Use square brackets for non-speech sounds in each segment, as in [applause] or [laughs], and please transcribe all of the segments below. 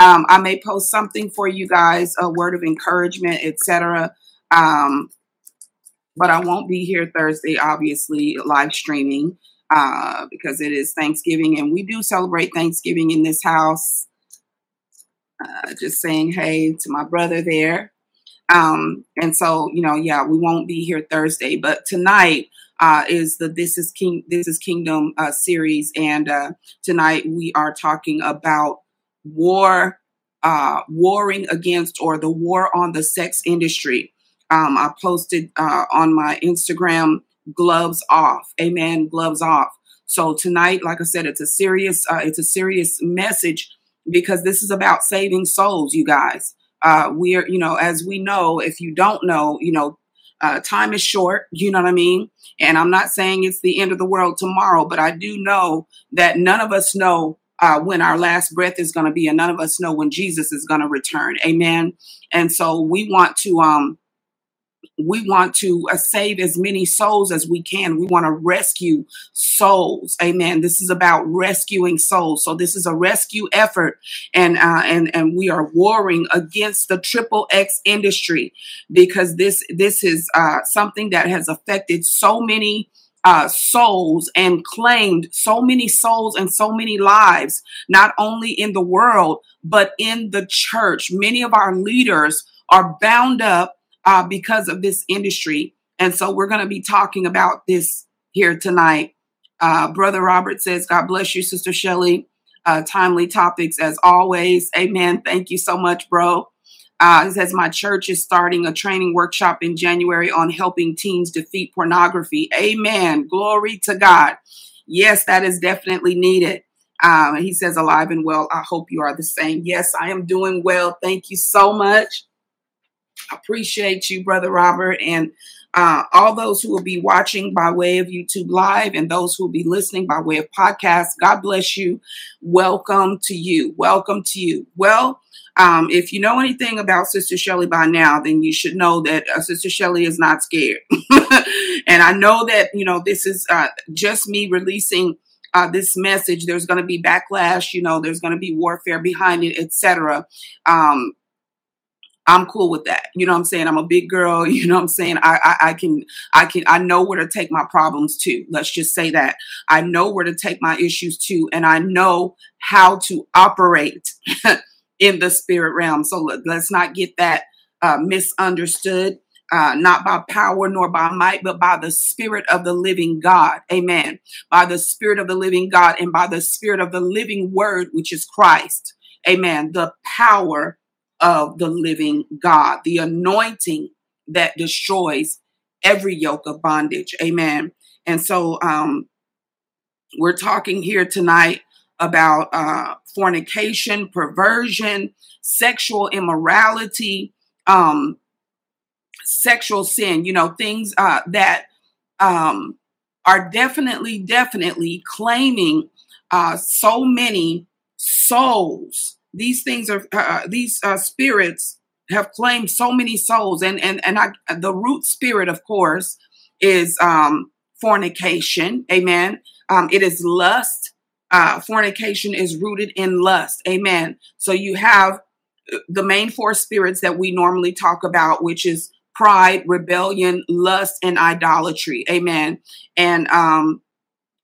Um, I may post something for you guys, a word of encouragement, etc. Um, but I won't be here Thursday, obviously, live streaming uh, because it is Thanksgiving and we do celebrate Thanksgiving in this house. Uh, just saying hey to my brother there. Um, and so, you know, yeah, we won't be here Thursday, but tonight uh, is the This is King This is Kingdom uh, series, and uh, tonight we are talking about war, uh, warring against or the war on the sex industry. Um, I posted uh, on my Instagram gloves off. Amen. Gloves off. So tonight, like I said, it's a serious, uh, it's a serious message because this is about saving souls, you guys. Uh, we're, you know, as we know, if you don't know, you know, uh, time is short. You know what I mean? And I'm not saying it's the end of the world tomorrow, but I do know that none of us know uh, when our last breath is going to be, and none of us know when Jesus is going to return. Amen. And so we want to, um, we want to uh, save as many souls as we can. We want to rescue souls. Amen. This is about rescuing souls. So this is a rescue effort, and uh, and and we are warring against the triple X industry because this this is uh, something that has affected so many. Uh, souls and claimed so many souls and so many lives, not only in the world, but in the church. Many of our leaders are bound up uh, because of this industry. And so we're going to be talking about this here tonight. Uh, Brother Robert says, God bless you, Sister Shelley. Uh, timely topics as always. Amen. Thank you so much, bro. Uh, it says, My church is starting a training workshop in January on helping teens defeat pornography. Amen. Glory to God. Yes, that is definitely needed. Um, he says, Alive and well. I hope you are the same. Yes, I am doing well. Thank you so much appreciate you, Brother Robert, and uh, all those who will be watching by way of YouTube Live and those who will be listening by way of podcast. God bless you. Welcome to you. Welcome to you. Well, um, if you know anything about Sister Shelley by now, then you should know that uh, Sister Shelley is not scared. [laughs] and I know that, you know, this is uh, just me releasing uh, this message. There's going to be backlash, you know, there's going to be warfare behind it, etc. Um, I'm cool with that. You know what I'm saying? I'm a big girl. [laughs] You know what I'm saying? I, I, I can, I can, I know where to take my problems to. Let's just say that I know where to take my issues to, and I know how to operate [laughs] in the spirit realm. So let, us not get that uh, misunderstood. Uh, not by power nor by might, but by the Spirit of the living God. Amen. By the Spirit of the living God and by the Spirit of the living Word, which is Christ. Amen. The power of the living God, the anointing that destroys every yoke of bondage. Amen. And so um, we're talking here tonight about uh, fornication, perversion, sexual immorality, um, sexual sin, you know, things uh, that um, are definitely, definitely claiming uh, so many souls. These things are uh, uh, these uh, spirits have claimed so many souls. And and and I, the root spirit of course is um fornication. Amen. Um it is lust uh fornication is rooted in lust amen so you have uh, the main four spirits that we normally talk about which is pride rebellion lust and idolatry amen and um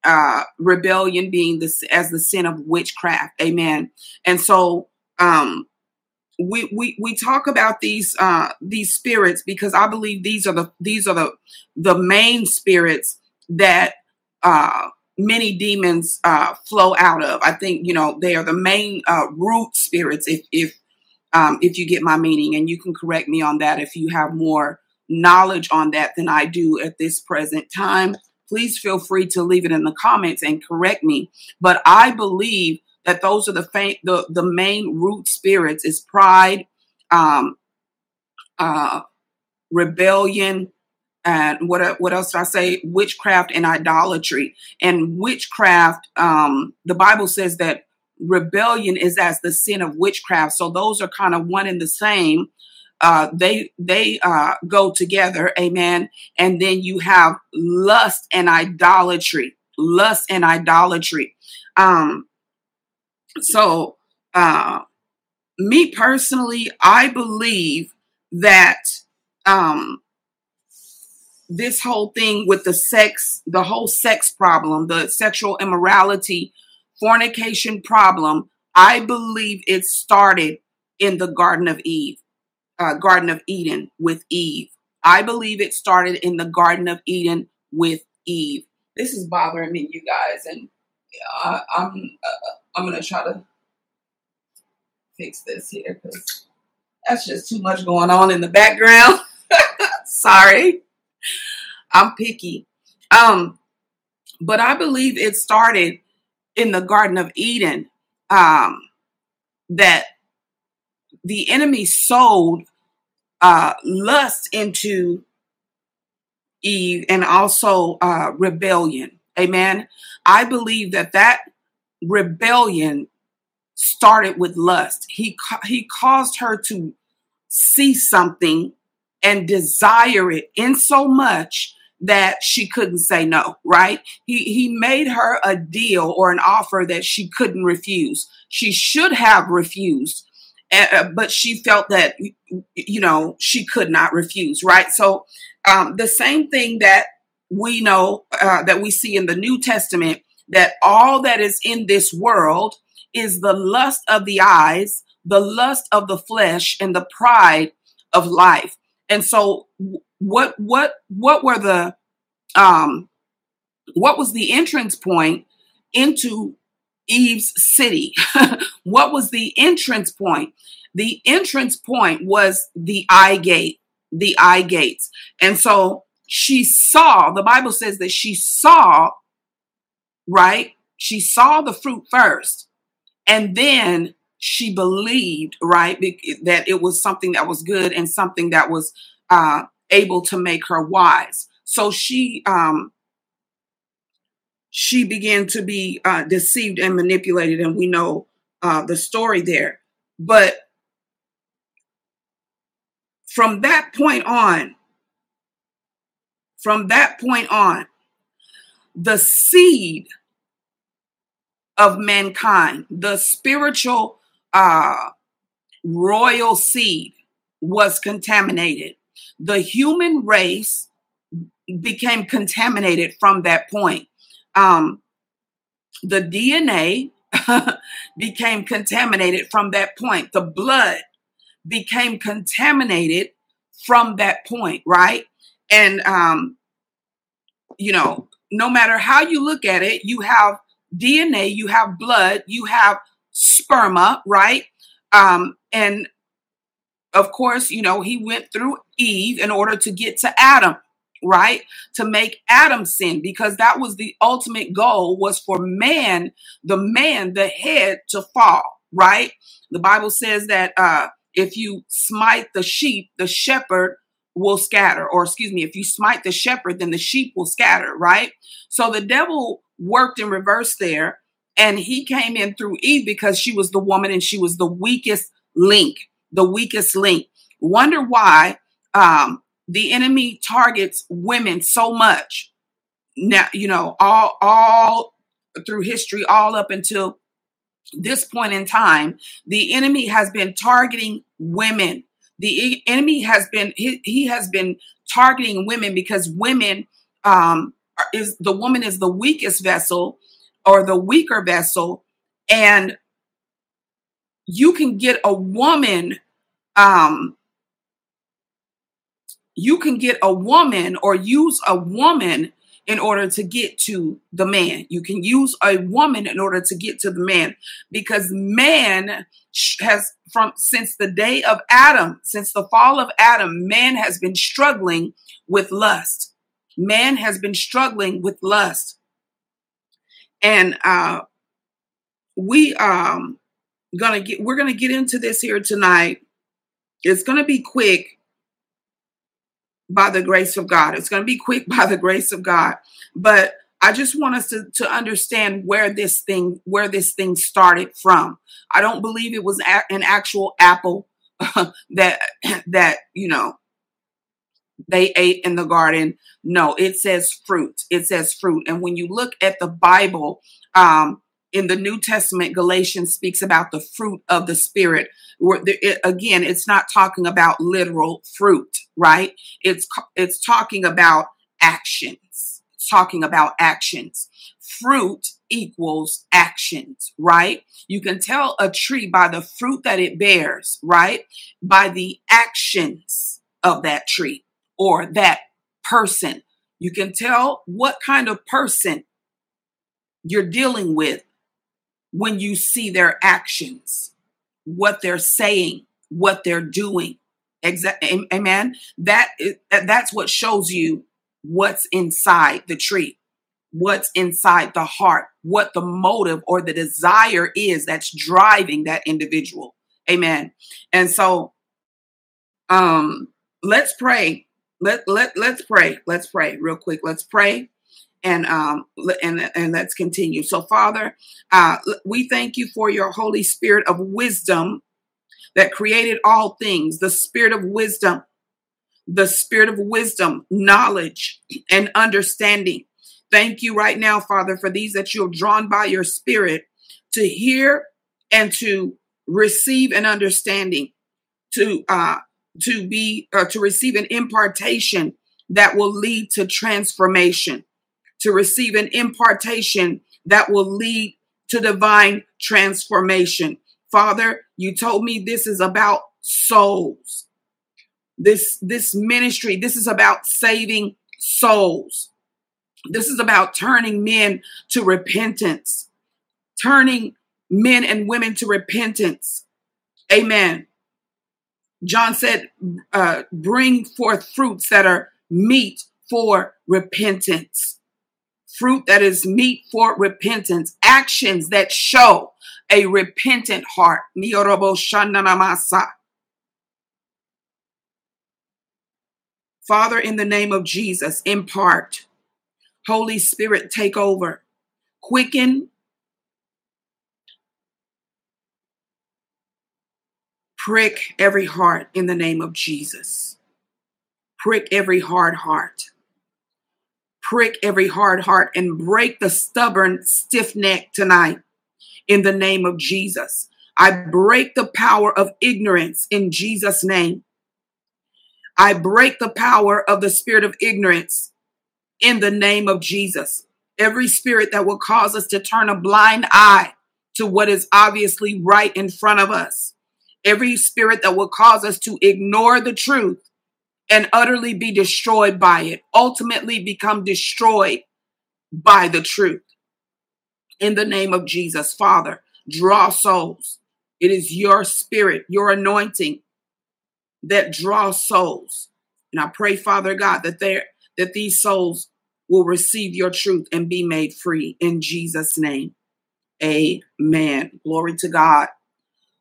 uh, rebellion being this as the sin of witchcraft. Amen. And so um, we, we we talk about these uh, these spirits because I believe these are the these are the the main spirits that uh, many demons uh, flow out of. I think you know they are the main uh, root spirits. If if um, if you get my meaning, and you can correct me on that if you have more knowledge on that than I do at this present time please feel free to leave it in the comments and correct me. But I believe that those are the fa- the, the main root spirits is pride, um, uh, rebellion, and what what else did I say? Witchcraft and idolatry. And witchcraft, um, the Bible says that rebellion is as the sin of witchcraft. So those are kind of one and the same uh, they they uh, go together, amen. And then you have lust and idolatry, lust and idolatry. Um, so uh, me personally, I believe that um, this whole thing with the sex, the whole sex problem, the sexual immorality, fornication problem, I believe it started in the Garden of Eve, uh, Garden of Eden with Eve. I believe it started in the Garden of Eden with Eve. This is bothering me, you guys, and uh, I'm uh, I'm gonna try to fix this here because that's just too much going on in the background. [laughs] Sorry. [laughs] I'm picky. Um, but I believe it started in the Garden of Eden um, that the enemy sold uh, lust into Eve and also uh, rebellion. Amen. I believe that that rebellion started with lust. He he caused her to see something and desire it in so much that she couldn't say no, right? He he made her a deal or an offer that she couldn't refuse. She should have refused, uh, but she felt that you know she could not refuse, right? So um, the same thing that we know uh, that we see in the New Testament that all that is in this world is the lust of the eyes, the lust of the flesh, and the pride of life. And so what what what were the um what was the entrance point into Eve's city? [laughs] what was the entrance point? The entrance point was the eye gate, the eye gates. And so she saw, the Bible says that she saw, right? She saw the fruit first. And then she believed, right, that it was something that was good and something that was uh, able to make her wise. So she um, she began to be uh, deceived and manipulated, and we know uh, the story there. But from that point on, from that point on, the seed of mankind, the spiritual uh, royal seed was contaminated. The human race became contaminated from that point. Um, the DNA [laughs] became contaminated from that point. The blood became contaminated from that point, right? And, um, you know, no matter how you look at it, you have DNA, you have blood, you have sperma, right? Um, and of course, you know, he went through Eve in order to get to Adam, right? To make Adam sin because that was the ultimate goal was for man, the man, the head to fall, right? The Bible says that uh if you smite the sheep, the shepherd will scatter, or excuse me, if you smite the shepherd, then the sheep will scatter, right? So the devil worked in reverse there. And he came in through Eve because she was the woman and she was the weakest link, the weakest link. Wonder why um, the enemy targets women so much. Now, you know, all all through history, all up until this point in time, the enemy has been targeting women. The enemy has been he, he has been targeting women because women um, is the woman is the weakest vessel or the weaker vessel and you can get a woman um you can get a woman or use a woman in order to get to the man. You can use a woman in order to get to the man because man has from since the day of Adam, since the fall of Adam, man has been struggling with lust man has been struggling with lust. And uh, we um gonna get we're gonna get into this here tonight. It's gonna be quick by the grace of God. It's gonna be quick [laughs] by the grace of God. But I just want us to, to understand where this thing where this thing started from. I don't believe it was a, an actual apple [laughs] that that you know they ate in the garden. No, it says fruit. It says fruit. And when you look at the Bible, um, in the New Testament, Galatians speaks about the fruit of the Spirit. Where Again, it's not talking about literal fruit, right? It's it's talking about actions. It's talking about actions. Fruit equals actions, right? You can tell a tree by the fruit that it bears, right? By the actions of that tree or that person. You can tell what kind of person you're dealing with when you see their actions, what they're saying, what they're doing. Exactly. Amen. That that's what shows you what's inside the tree, what's inside the heart, what the motive or the desire is that's driving that individual. Amen. And so, um, let's pray. Let let let's pray. Let's pray real quick. Let's pray and um and and let's continue. So Father, uh we thank you for your Holy Spirit of wisdom that created all things, the spirit of wisdom, the spirit of wisdom, knowledge and understanding. Thank you right now, Father, for these that you have drawn by your spirit to hear and to receive an understanding, to uh to be uh, to receive an impartation that will lead to transformation to receive an impartation that will lead to divine transformation. Father, you told me this is about souls. This this ministry, this is about saving souls. This is about turning men to repentance. Turning men and women to repentance. Amen. John said, uh, bring forth fruits that are meet for repentance fruit that is meet for repentance, actions that show a repentant heart. Father, in the name of Jesus, impart. Holy Spirit, take over. Quicken. Prick every heart in the name of Jesus. Prick every hard heart prick every hard heart and break the stubborn, stiff neck tonight in the name of Jesus. I break the power of ignorance in Jesus' name. I break the power of the spirit of ignorance in the name of Jesus. Every spirit that will cause us to turn a blind eye to what is obviously right in front of us. Every spirit that will cause us to ignore the truth and utterly be destroyed by it, ultimately become destroyed by the truth. In the name of Jesus, Father, draw souls. It is your spirit, your anointing that draws souls. And I pray, Father God, that there that these souls will receive your truth and be made free in Jesus' name. Amen. Glory to God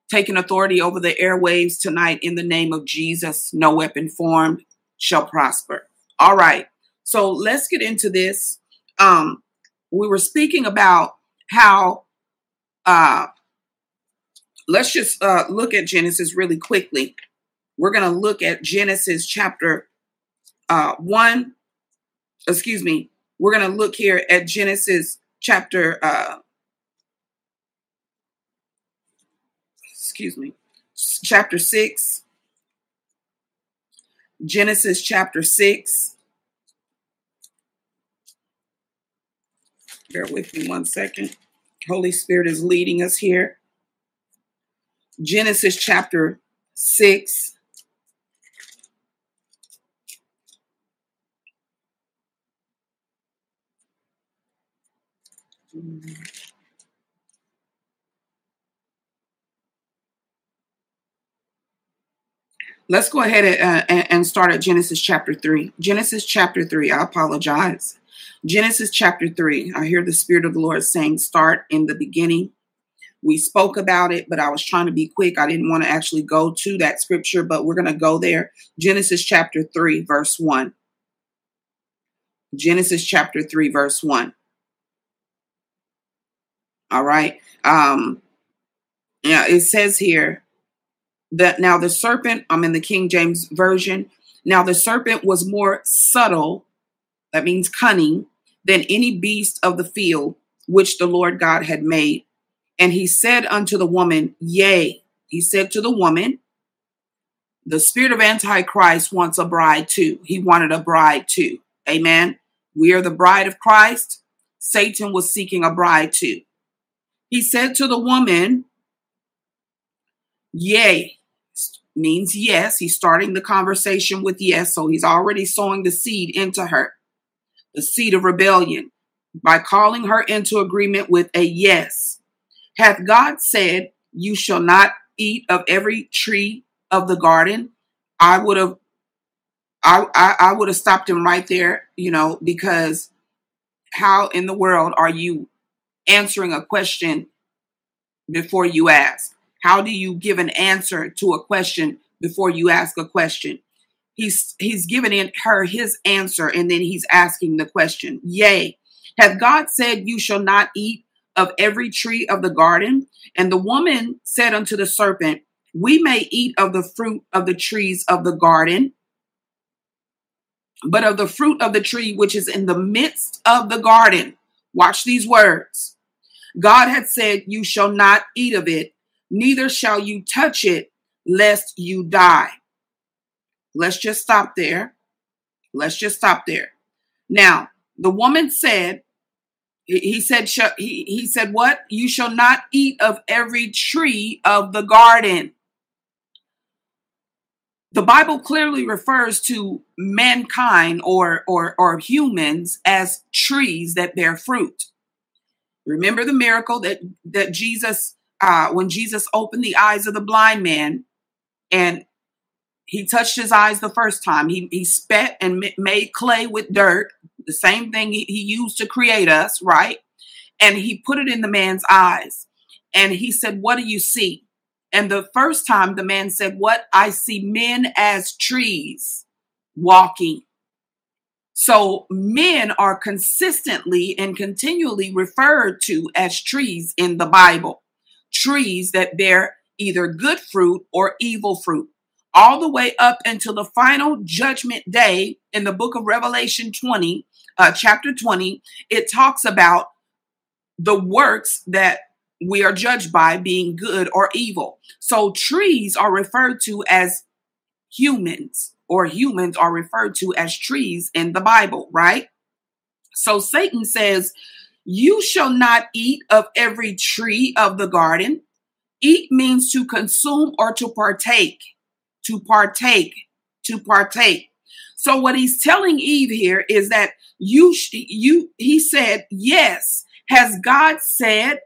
taking authority over the airwaves tonight in the name of Jesus. No weapon formed shall prosper. All right. So let's get into this. Um, we were speaking about how uh let's just uh look at Genesis really quickly. We're going to look at Genesis chapter uh 1 excuse me. We're going to look here at Genesis chapter uh excuse me, chapter 6. Genesis chapter 6. Bear with me one second. Holy Spirit is leading us here. Genesis chapter 6. Mm-hmm. Let's go ahead and, uh, and start at Genesis chapter 3. Genesis chapter 3. I apologize. Genesis chapter 3. I hear the Spirit of the Lord saying, start in the beginning. We spoke about it, but I was trying to be quick. I didn't want to actually go to that scripture, but we're going to go there. Genesis chapter 3, verse 1. Genesis chapter 3, verse 1. All right. Um, yeah, it says here, that now the serpent, I'm in the King James Version. Now the serpent was more subtle, that means cunning, than any beast of the field which the Lord God had made. And he said unto the woman, Yea. He said to the woman, the spirit of Antichrist wants a bride too. He wanted a bride too. Amen. We are the bride of Christ. Satan was seeking a bride too. He said to the woman, Yea, means yes. He's starting the conversation with yes. So he's already sowing the seed into her, the seed of rebellion, by calling her into agreement with a yes. Hath God said, You shall not eat of every tree of the garden? I would have I, I, I would have stopped him right there, you know, because how in the world are you answering a question before you ask? How do you give an answer to a question before you ask a question? He's he's giving in her his answer and then he's asking the question. Yea, hath God said you shall not eat of every tree of the garden? And the woman said unto the serpent, We may eat of the fruit of the trees of the garden, but of the fruit of the tree which is in the midst of the garden. Watch these words. God had said, You shall not eat of it, neither shall you touch it, lest you die. Let's just stop there. Let's just stop there. Now, the woman said, he said, he, he said, what? You shall not eat of every tree of the garden. The Bible clearly refers to mankind or, or, or humans as trees that bear fruit. Remember the miracle that, that Jesus uh, when Jesus opened the eyes of the blind man and he touched his eyes the first time, he, he spat and made clay with dirt, the same thing he, he used to create us, right? And he put it in the man's eyes. And he said, What do you see? And the first time the man said, What? I see men as trees walking. So men are consistently and continually referred to as trees in the Bible trees that bear either good fruit or evil fruit, all the way up until the final judgment day in the book of Revelation 20, uh, chapter 20. It talks about the works that we are judged by being good or evil. So trees are referred to as humans, or humans are referred to as trees in the Bible, right? So Satan says, you shall not eat of every tree of the garden. Eat means to consume or to partake, to partake, to partake. So what he's telling Eve here is that you you he said, "Yes, has God said?"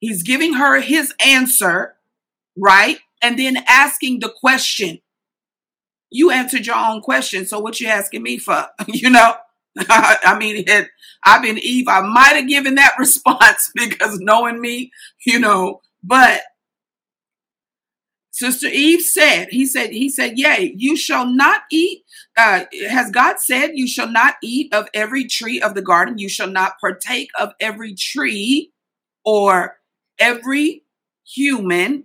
He's giving her his answer, right? And then asking the question. You answered your own question, so what you asking me for? [laughs] you know? [laughs] I mean, it, I've been Eve. I might have given that [laughs] response because knowing me, you know, but Sister Eve said, he said, he said, yea, you shall not eat. Uh, has God said you shall not eat of every tree of the garden? You shall not partake of every tree or every human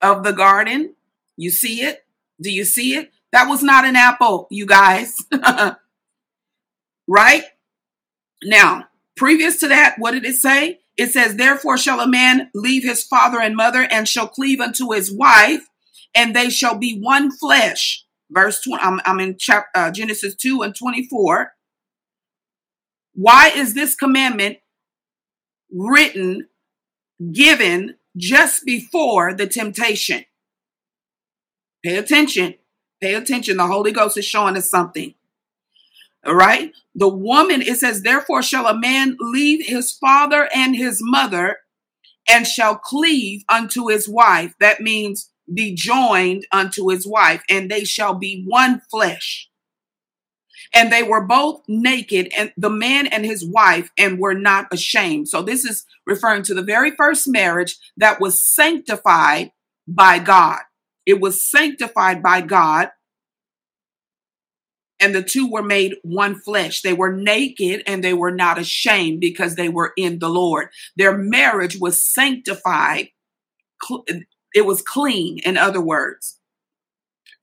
of the garden. You see it? Do you see it? That was not an apple, you guys. [laughs] right? Now, previous to that, what did it say? It says, Therefore shall a man leave his father and mother and shall cleave unto his wife, and they shall be one flesh. Verse 20, I'm, I'm in chapter, uh, Genesis 2 and 24. Why is this commandment written, given just before the temptation? Pay attention. Pay attention. The Holy Ghost is showing us something. Right. The woman, it says, therefore shall a man leave his father and his mother and shall cleave unto his wife. That means be joined unto his wife, and they shall be one flesh. And they were both naked, and the man and his wife, and were not ashamed. So, this is referring to the very first marriage that was sanctified by God. It was sanctified by God and the two were made one flesh. They were naked and they were not ashamed because they were in the Lord. Their marriage was sanctified. It was clean, in other words,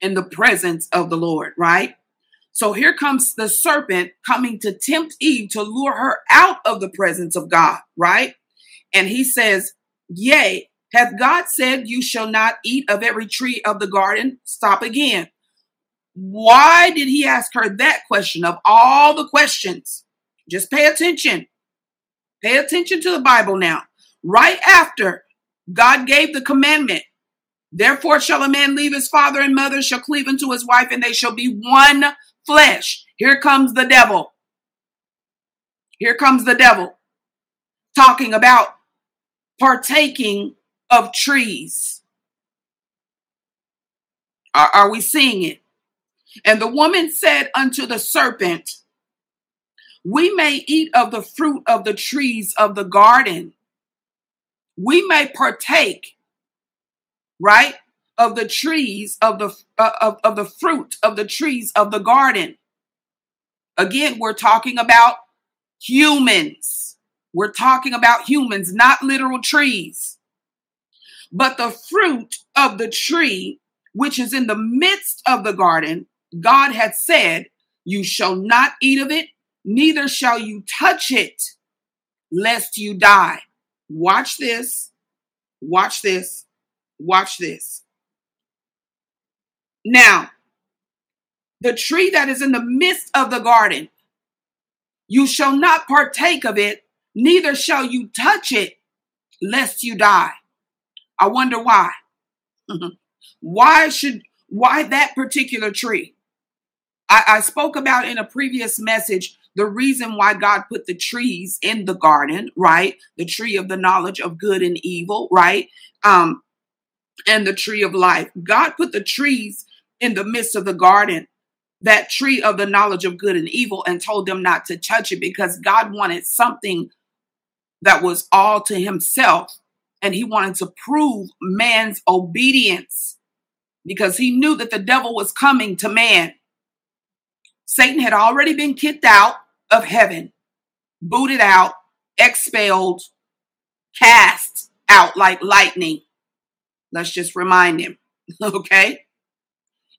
in the presence of the Lord, right? So here comes the serpent coming to tempt Eve to lure her out of the presence of God, right? And he says, Yea, hath God said, You shall not eat of every tree of the garden? Stop again. Why did he ask her that question of all the questions? Just pay attention. Pay attention to the Bible now. Right after God gave the commandment, therefore shall a man leave his father and mother, shall cleave unto his wife, and they shall be one flesh. Here comes the devil. Here comes the devil talking about partaking of trees. Are, are we seeing it? And the woman said unto the serpent, We may eat of the fruit of the trees of the garden. We may partake, right, of the trees of the uh, of, of the fruit of the trees of the garden. Again, we're talking about humans. We're talking about humans, not literal trees. But the fruit of the tree, which is in the midst of the garden, God had said, You shall not eat of it, neither shall you touch it, lest you die. Watch this. Watch this. Watch this. Now, the tree that is in the midst of the garden, you shall not partake of it, neither shall you touch it, lest you die. I wonder why. [laughs] why should why that particular tree? I, I spoke about in a previous message the reason why God put the trees in the garden, right? The tree of the knowledge of good and evil, right? Um, and the tree of life. God put the trees in the midst of the garden, that tree of the knowledge of good and evil, and told them not to touch it because God wanted something that was all to himself. And he wanted to prove man's obedience because he knew that the devil was coming to man Satan had already been kicked out of heaven, booted out, expelled, cast out like lightning. Let's just remind him, [laughs] okay?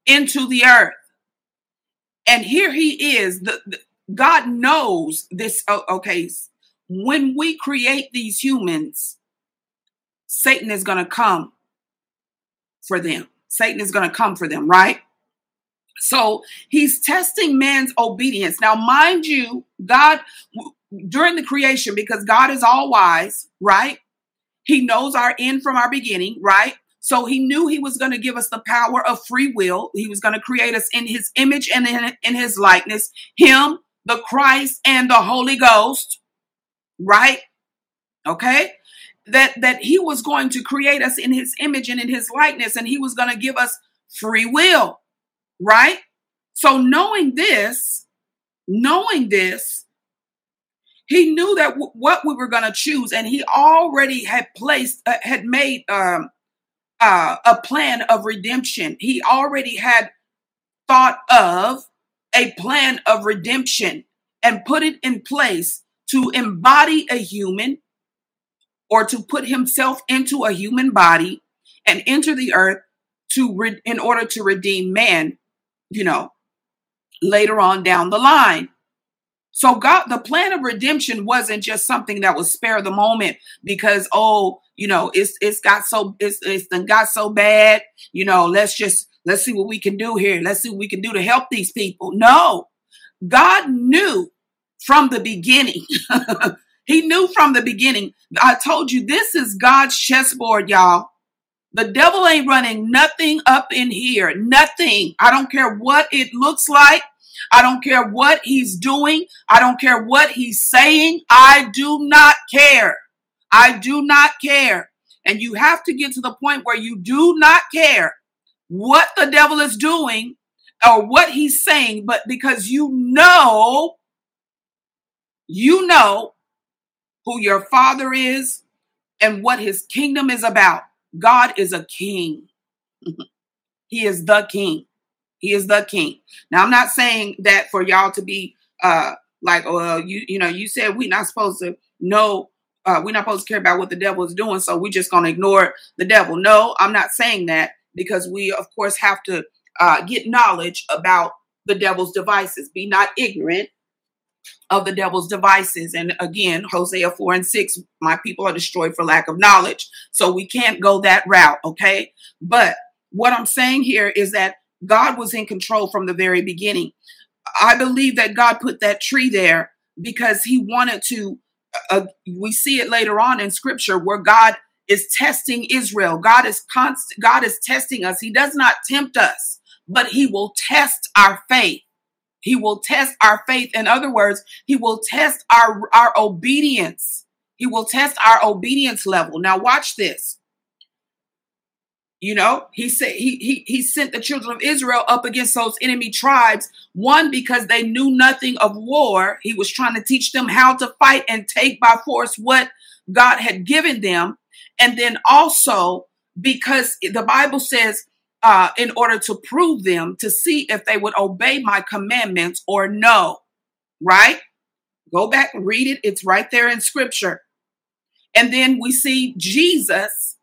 Into the earth. And here he is. The, the God knows this. Oh, okay. When we create these humans, Satan is going to come for them. Satan is going to come for them, right? So he's testing man's obedience. Now, mind you, God, during the creation, because God is all wise, right? He knows our end from our beginning, right? So he knew he was going to give us the power of free will. He was going to create us in his image and in, in his likeness, him, the Christ, and the Holy Ghost, right? Okay? That that he was going to create us in his image and in his likeness, and he was going to give us free will right? So knowing this, knowing this, he knew that w- what we were going to choose, and he already had placed, uh, had made um, uh, a plan of redemption. He already had thought of a plan of redemption and put it in place to embody a human or to put himself into a human body and enter the earth to re- in order to redeem man you know, later on down the line. So God, the plan of redemption wasn't just something that was spare the moment because oh, you know, it's it's got so it's it's got so bad. You know, let's just let's see what we can do here. Let's see what we can do to help these people. No, God knew from the beginning. [laughs] he knew from the beginning. I told you this is God's chessboard, y'all. The devil ain't running nothing up in here. Nothing. I don't care what it looks like. I don't care what he's doing. I don't care what he's saying. I do not care. I do not care. And you have to get to the point where you do not care what the devil is doing or what he's saying, but because you know, you know who your father is and what his kingdom is about. God is a king. [laughs] he is the king. He is the king. Now, I'm not saying that for y'all to be uh like, well, you you know, you said we're not supposed to know, uh, we're not supposed to care about what the devil is doing, so we're just gonna ignore the devil. No, I'm not saying that because we, of course, have to uh, get knowledge about the devil's devices. Be not ignorant of the devil's devices. And again, Hosea 4 and 6, my people are destroyed for lack of knowledge. So we can't go that route, okay? But what I'm saying here is that God was in control from the very beginning. I believe that God put that tree there because he wanted to uh, we see it later on in scripture where God is testing Israel. God is constant God is testing us. He does not tempt us, but he will test our faith. He will test our faith. In other words, he will test our, our obedience. He will test our obedience level. Now, watch this. You know, he said he, he he sent the children of Israel up against those enemy tribes. One, because they knew nothing of war. He was trying to teach them how to fight and take by force what God had given them. And then also because the Bible says uh, in order to prove them to see if they would obey my commandments or no. Right? Go back read it. It's right there in scripture. And then we see Jesus,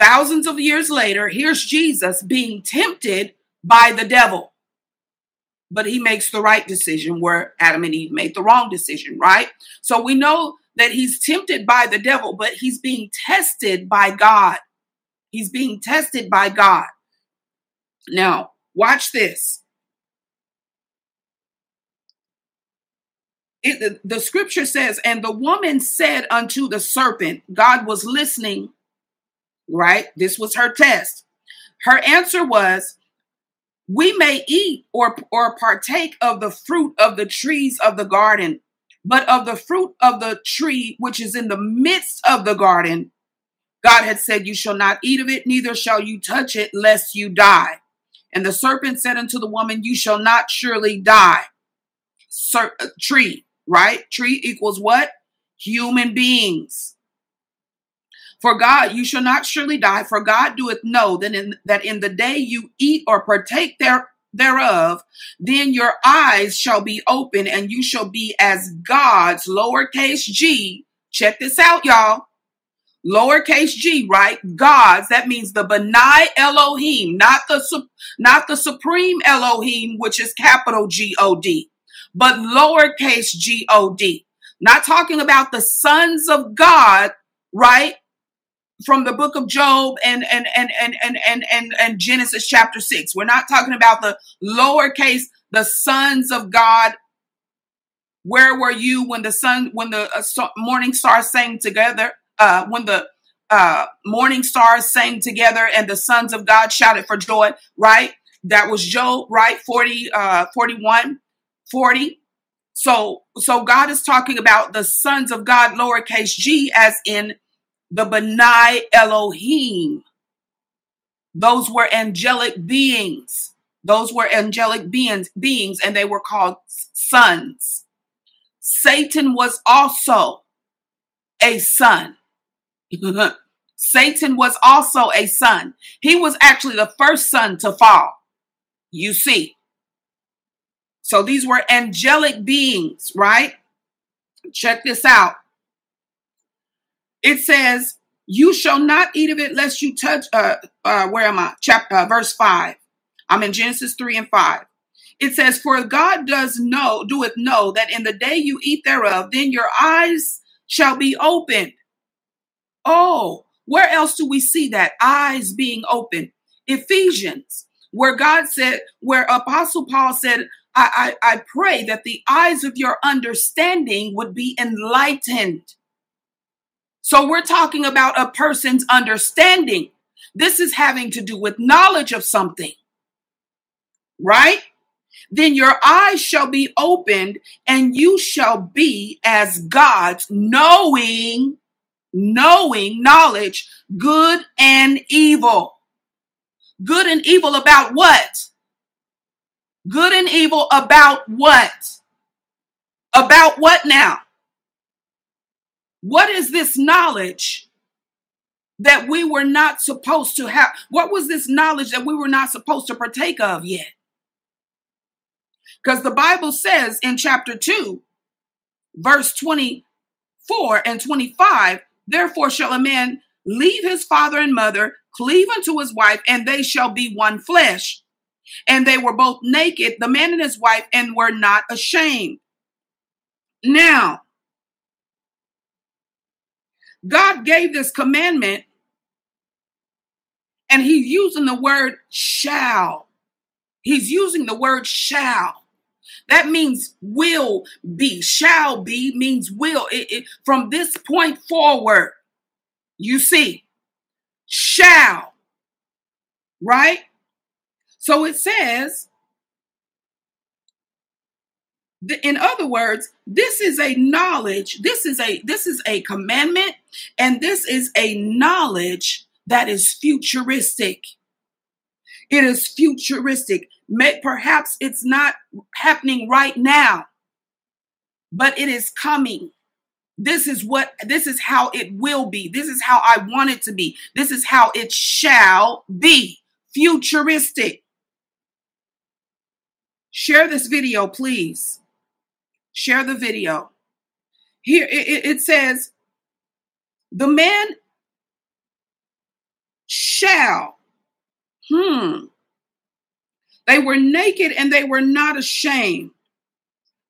thousands of years later, here's Jesus being tempted by the devil. But he makes the right decision where Adam and Eve made the wrong decision, right? So we know that he's tempted by the devil, but he's being tested by God. He's being tested by God. Now, watch this. It, the, scripture says, and the woman said unto the serpent, God was listening, right? This was her test. Her answer was, we may eat or, or partake of the fruit of the trees of the garden, but of the fruit of the tree which is in the midst of the garden, God had said, You shall not eat of it, neither shall you touch it, lest you die. And the serpent said unto the woman, You shall not surely die. Ser- uh, tree, right? Tree equals what? Human beings. For God, you shall not surely die, for God doeth know that in that in the day you eat or partake there, thereof, then your eyes shall be open, and you shall be as gods, lowercase g. Check this out, y'all lowercase g, right? Gods. That means the Benai Elohim, not the not the supreme Elohim, which is capital G O D, but lowercase G O D. Not talking about the sons of God, right? From the book of Job and and and and and and and, and Genesis chapter six. We're not talking about the lowercase, the sons of God where were you when the sun when the uh, morning stars sang together uh, when the uh, morning stars sang together and the sons of God shouted for joy, right? That was Job, right? 40, uh, 41, 40. So, so God is talking about the sons of God, lowercase g, as in the Benai Elohim. Those were angelic beings. Those were angelic beings, beings, and they were called sons. Satan was also a son. [laughs] Satan was also a son. He was actually the first son to fall. You see. So these were angelic beings, right? Check this out. It says, "You shall not eat of it lest you touch." Uh, uh where am I? Chapter uh, verse five. I'm in Genesis three and five. It says, "For God does know, doeth know that in the day you eat thereof, then your eyes shall be opened, Oh, where else do we see that? Eyes being open. Ephesians, where God said, where Apostle Paul said, I, I, I pray that the eyes of your understanding would be enlightened. So we're talking about a person's understanding. This is having to do with knowledge of something, right? Then your eyes shall be opened and you shall be as gods, knowing knowing knowledge, good and evil. Good and evil about what? Good and evil about what? About what now? What is this knowledge that we were not supposed to have? What was this knowledge that we were not supposed to partake of yet? Because the Bible says in chapter 2, verse 24 and 25, Therefore shall a man leave his father and mother, cleave unto his wife, and they shall be one flesh. And they were both naked, the man and his wife, and were not ashamed. Now, God gave this commandment, and he's using the word shall. He's using the word shall. That means will be. Shall be means will. It, it, from this point forward, you see, shall, right? So it says, in other words, this is a knowledge, this is a this is a commandment, and this is a knowledge that is futuristic. It is futuristic. May, perhaps it's not happening right now, but it is coming. This is what, this is how it will be. This is how I want it to be. This is how it shall be. Futuristic. Share this video, please. Share the video. Here it, it says, the man shall. Hmm. They were naked and they were not ashamed.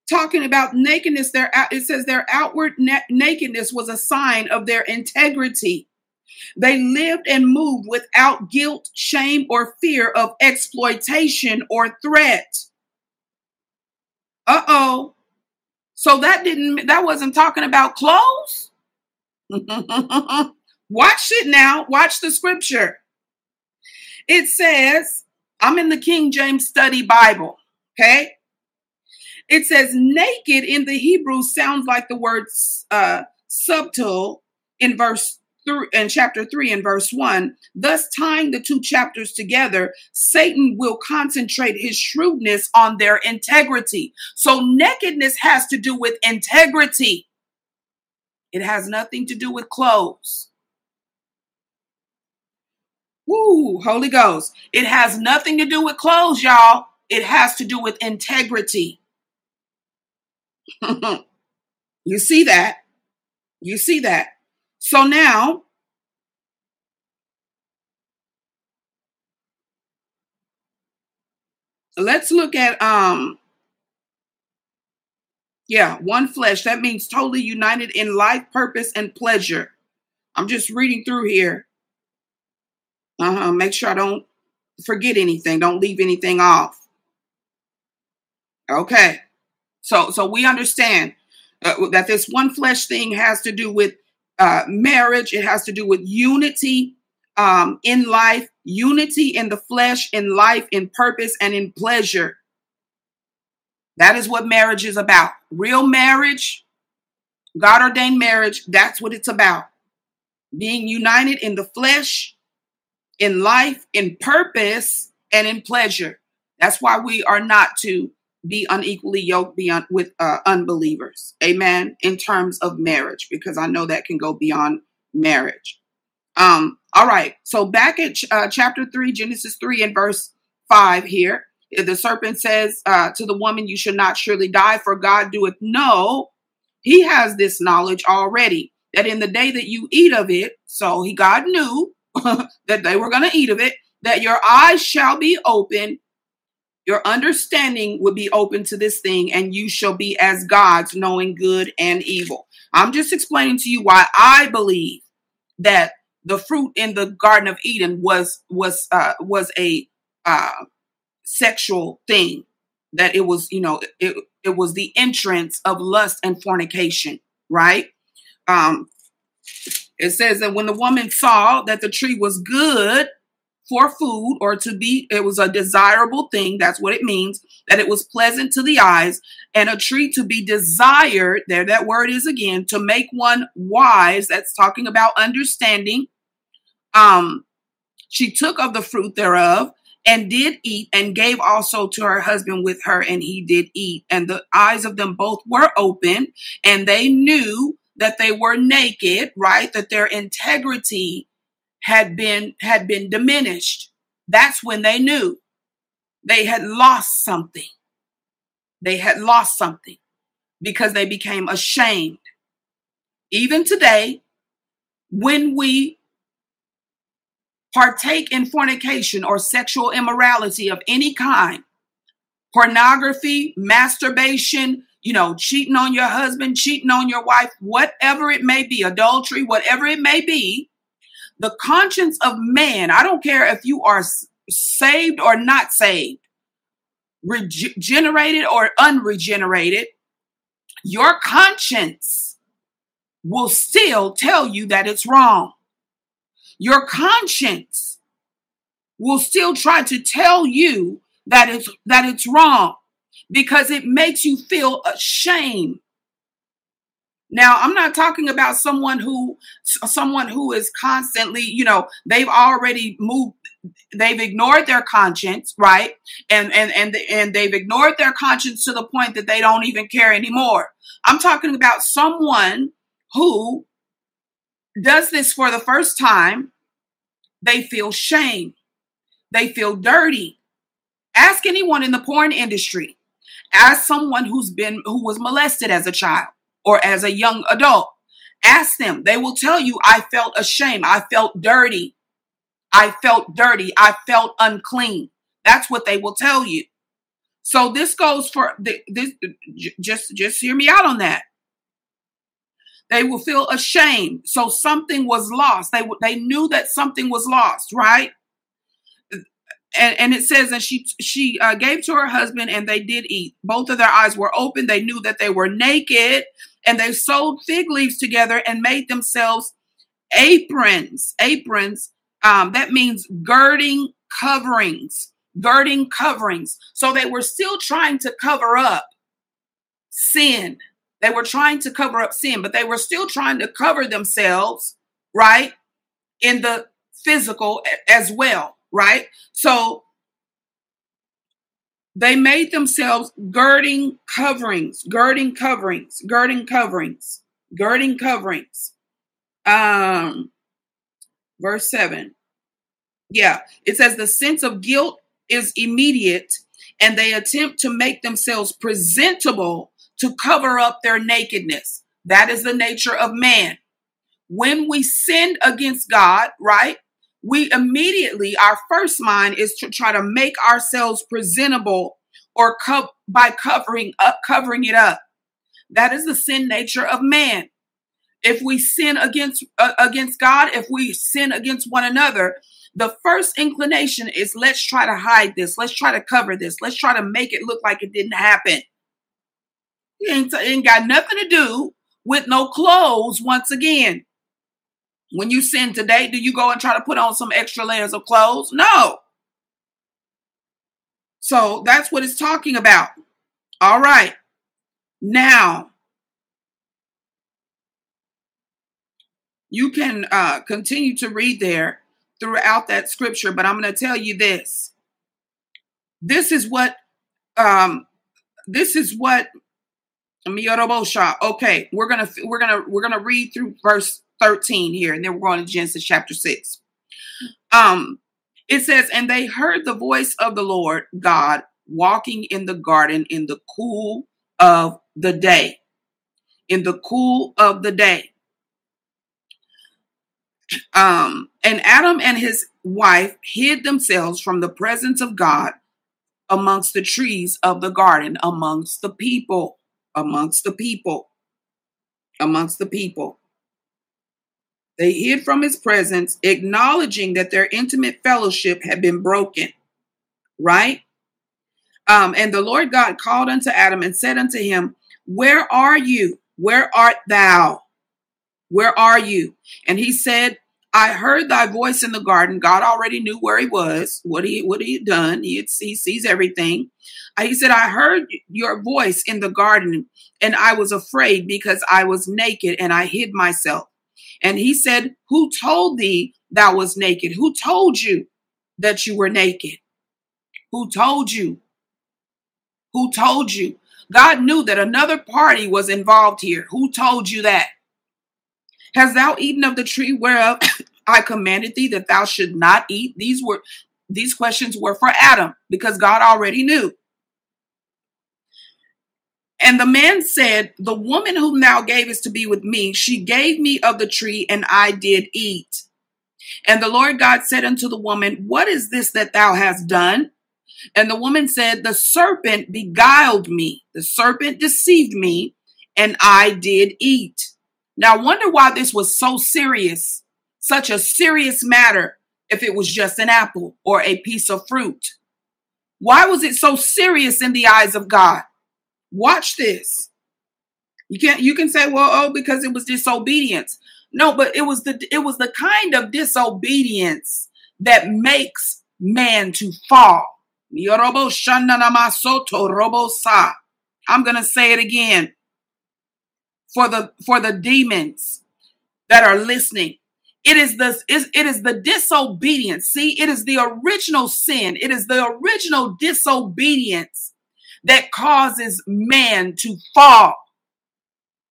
Talking about nakedness, their it says their outward na- nakedness was a sign of their integrity. They lived and moved without guilt, shame, or fear of exploitation or threat. Uh oh. So that didn't, that wasn't talking about clothes. [laughs] Watch it now. Watch the scripture. It says, I'm in the King James Study Bible. Okay. It says naked in the Hebrew sounds like the word uh, subtle in verse three in chapter three and verse one. Thus, tying the two chapters together, Satan will concentrate his shrewdness on their integrity. So, nakedness has to do with integrity. It has nothing to do with clothes. Woo, Holy Ghost. It has nothing to do with clothes, y'all. It has to do with integrity. [laughs] you see that? You see that? So now, let's look at um yeah, one flesh. That means totally united in life, purpose, and pleasure. I'm just reading through here. Uh-huh. Make sure I don't forget anything. Don't leave anything off. Okay. So so we understand uh, that this one flesh thing has to do with uh, marriage. It has to do with unity um, in life, unity in the flesh, in life, in purpose, and in pleasure. That is what marriage is about. Real marriage, God ordained marriage, that's what it's about. Being united in the flesh, in life, in purpose, and in pleasure. That's why we are not to be unequally yoked beyond with uh, unbelievers. Amen. In terms of marriage, because I know that can go beyond marriage. Um. All right. So back at uh, chapter three, Genesis three and verse five here, the serpent says uh, to the woman, "You should not surely die, for God doeth know." He has this knowledge already that in the day that you eat of it, so he God knew [laughs] that they were going to eat of it, that your eyes shall be open, your understanding will be open to this thing, and you shall be as gods, knowing good and evil. I'm just explaining to you why I believe that the fruit in the Garden of Eden was was uh, was a uh, sexual thing. That it was, you know, it it was the entrance of lust and fornication, right? Um, it says that when the woman saw that the tree was good for food or to be, it was a desirable thing. That's what it means, that it was pleasant to the eyes and a tree to be desired. There, that word is again to make one wise. That's talking about understanding. Um, she took of the fruit thereof and did eat and gave also to her husband with her and he did eat and the eyes of them both were open and they knew that they were naked, right? That their integrity had been had been diminished. That's when they knew they had lost something. They had lost something because they became ashamed. Even today, when we partake in fornication or sexual immorality of any kind, pornography, masturbation, you know, cheating on your husband, cheating on your wife, whatever it may be, adultery, whatever it may be, the conscience of man, I don't care if you are saved or not saved, regenerated or unregenerated, your conscience will still tell you that it's wrong. Your conscience will still try to tell you that it's that it's wrong because it makes you feel ashamed now, I'm not talking about someone who someone who is constantly, you know, they've already moved they've ignored their conscience, right? And and and and they've ignored their conscience to the point that they don't even care anymore. I'm talking about someone who does this for the first time. They feel shame. They feel dirty. Ask anyone in the porn industry. Ask someone who's been who was molested as a child or as a young adult. Ask them. They will tell you, I felt ashamed. I felt dirty. I felt dirty. I felt unclean. That's what they will tell you. So this goes for the, this. Just, just hear me out on that. They will feel ashamed. So something was lost. They they knew that something was lost, right? And, and it says and she she uh, gave to her husband and they did eat. Both of their eyes were open. They knew that they were naked and they sewed fig leaves together and made themselves aprons aprons um, that means girding coverings girding coverings. So they were still trying to cover up sin. They were trying to cover up sin but they were still trying to cover themselves right in the physical as well right? So they made themselves girding coverings, girding coverings, girding coverings, girding coverings. Um, verse 7. Yeah, it says the sense of guilt is immediate and they attempt to make themselves presentable to cover up their nakedness. That is the nature of man. When we sin against God, right? We immediately, our first mind is to try to make ourselves presentable or co- by covering up, covering it up. That is the sin nature of man. If we sin against uh, against God, if we sin against one another, the first inclination is let's try to hide this. Let's try to cover this. Let's try to make it look like it didn't happen. It ain't, it ain't got nothing to do with no clothes once again. When you sin today, do you go and try to put on some extra layers of clothes? No. So that's what it's talking about. All right. Now, you can uh, continue to read there throughout that scripture, but I'm going to tell you this. This is what, um, this is what Okay, we're gonna we're gonna we're gonna read through verse 13 here, and then we're going to Genesis chapter 6. Um, it says, And they heard the voice of the Lord God walking in the garden in the cool of the day. In the cool of the day. Um, and Adam and his wife hid themselves from the presence of God amongst the trees of the garden, amongst the people, amongst the people, amongst the people. They hid from his presence, acknowledging that their intimate fellowship had been broken. Right? Um, and the Lord God called unto Adam and said unto him, Where are you? Where art thou? Where are you? And he said, I heard thy voice in the garden. God already knew where he was, what he what he had done. He, had, he sees everything. Uh, he said, I heard your voice in the garden, and I was afraid because I was naked and I hid myself. And he said, Who told thee thou was naked? Who told you that you were naked? Who told you? Who told you? God knew that another party was involved here. Who told you that? Has thou eaten of the tree whereof [coughs] I commanded thee that thou should not eat? These were these questions were for Adam because God already knew. And the man said, The woman whom thou gavest to be with me, she gave me of the tree, and I did eat. And the Lord God said unto the woman, What is this that thou hast done? And the woman said, The serpent beguiled me. The serpent deceived me, and I did eat. Now, I wonder why this was so serious, such a serious matter, if it was just an apple or a piece of fruit. Why was it so serious in the eyes of God? Watch this. You can't you can say, well, oh, because it was disobedience. No, but it was the it was the kind of disobedience that makes man to fall. I'm gonna say it again for the for the demons that are listening. It is the it is the disobedience. See, it is the original sin. It is the original disobedience that causes man to fall.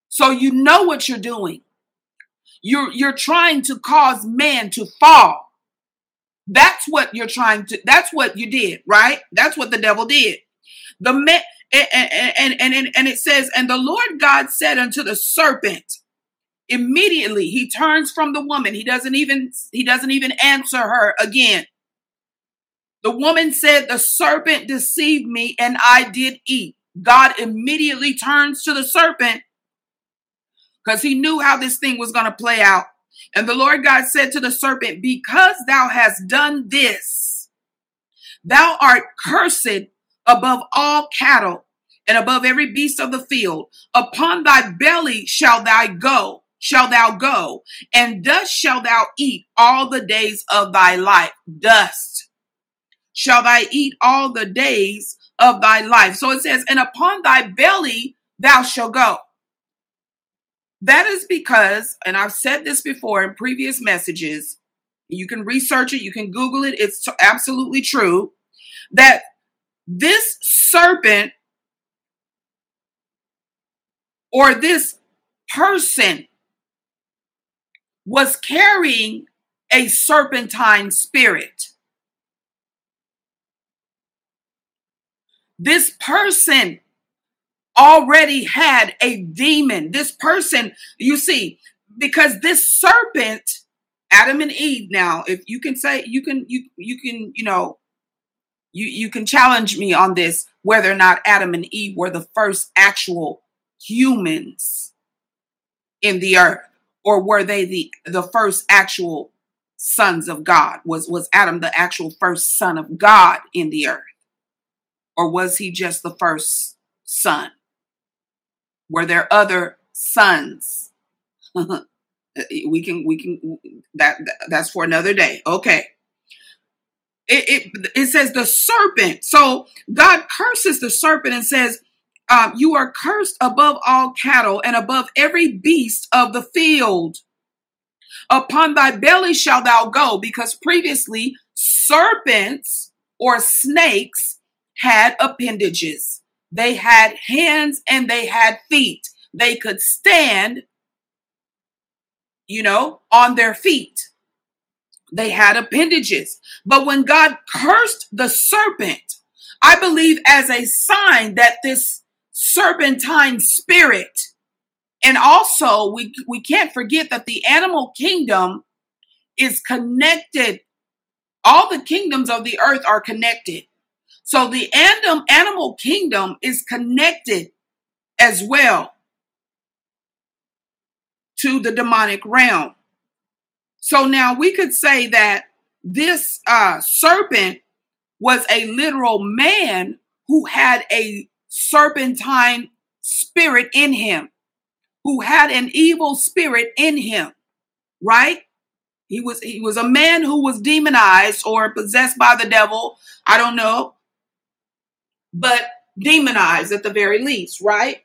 So you know what you're doing. You're you're trying to cause man to fall. That's what you're trying to that's what you did, right? That's what the devil did. The man and, and, and, and it says, and the Lord God said unto the serpent, immediately he turns from the woman. He doesn't even he doesn't even answer her again. The woman said, The serpent deceived me and I did eat. God immediately turns to the serpent because he knew how this thing was going to play out. And the Lord God said to the serpent, Because thou hast done this, thou art cursed above all cattle and above every beast of the field. Upon thy belly shall thou go, shall thou go, and dust shall thou eat all the days of thy life. Dust shall thou eat all the days of thy life. So it says, and upon thy belly thou shalt go. That is because, and I've said this before in previous messages, you can research it, you can Google it, it's absolutely true that this serpent or this person was carrying a serpentine spirit. This person already had a demon. This person, you see, because this serpent, Adam and Eve, now, if you can say, you can, you, you can, you know, you, you can challenge me on this, whether or not Adam and Eve were the first actual humans in the earth, or were they the, the first actual sons of God? Was, was Adam the actual first son of God in the earth? Or was he just the first son? Were there other sons? [laughs] we can we can that that's for another day. Okay. It, it it says the serpent. So God curses the serpent and says, um, "You are cursed above all cattle and above every beast of the field. Upon thy belly shall thou go." Because previously serpents or snakes had appendages. They had hands and they had feet. They could stand, you know, on their feet. They had appendages. But when God cursed the serpent, I believe as a sign that this serpentine spirit, and also we, we can't forget that the animal kingdom is connected. All the kingdoms of the earth are connected. So the animal kingdom is connected as well to the demonic realm. So now we could say that this uh, serpent was a literal man who had a serpentine spirit in him, who had an evil spirit in him, right? He was he was a man who was demonized or possessed by the devil. I don't know but demonized at the very least, right?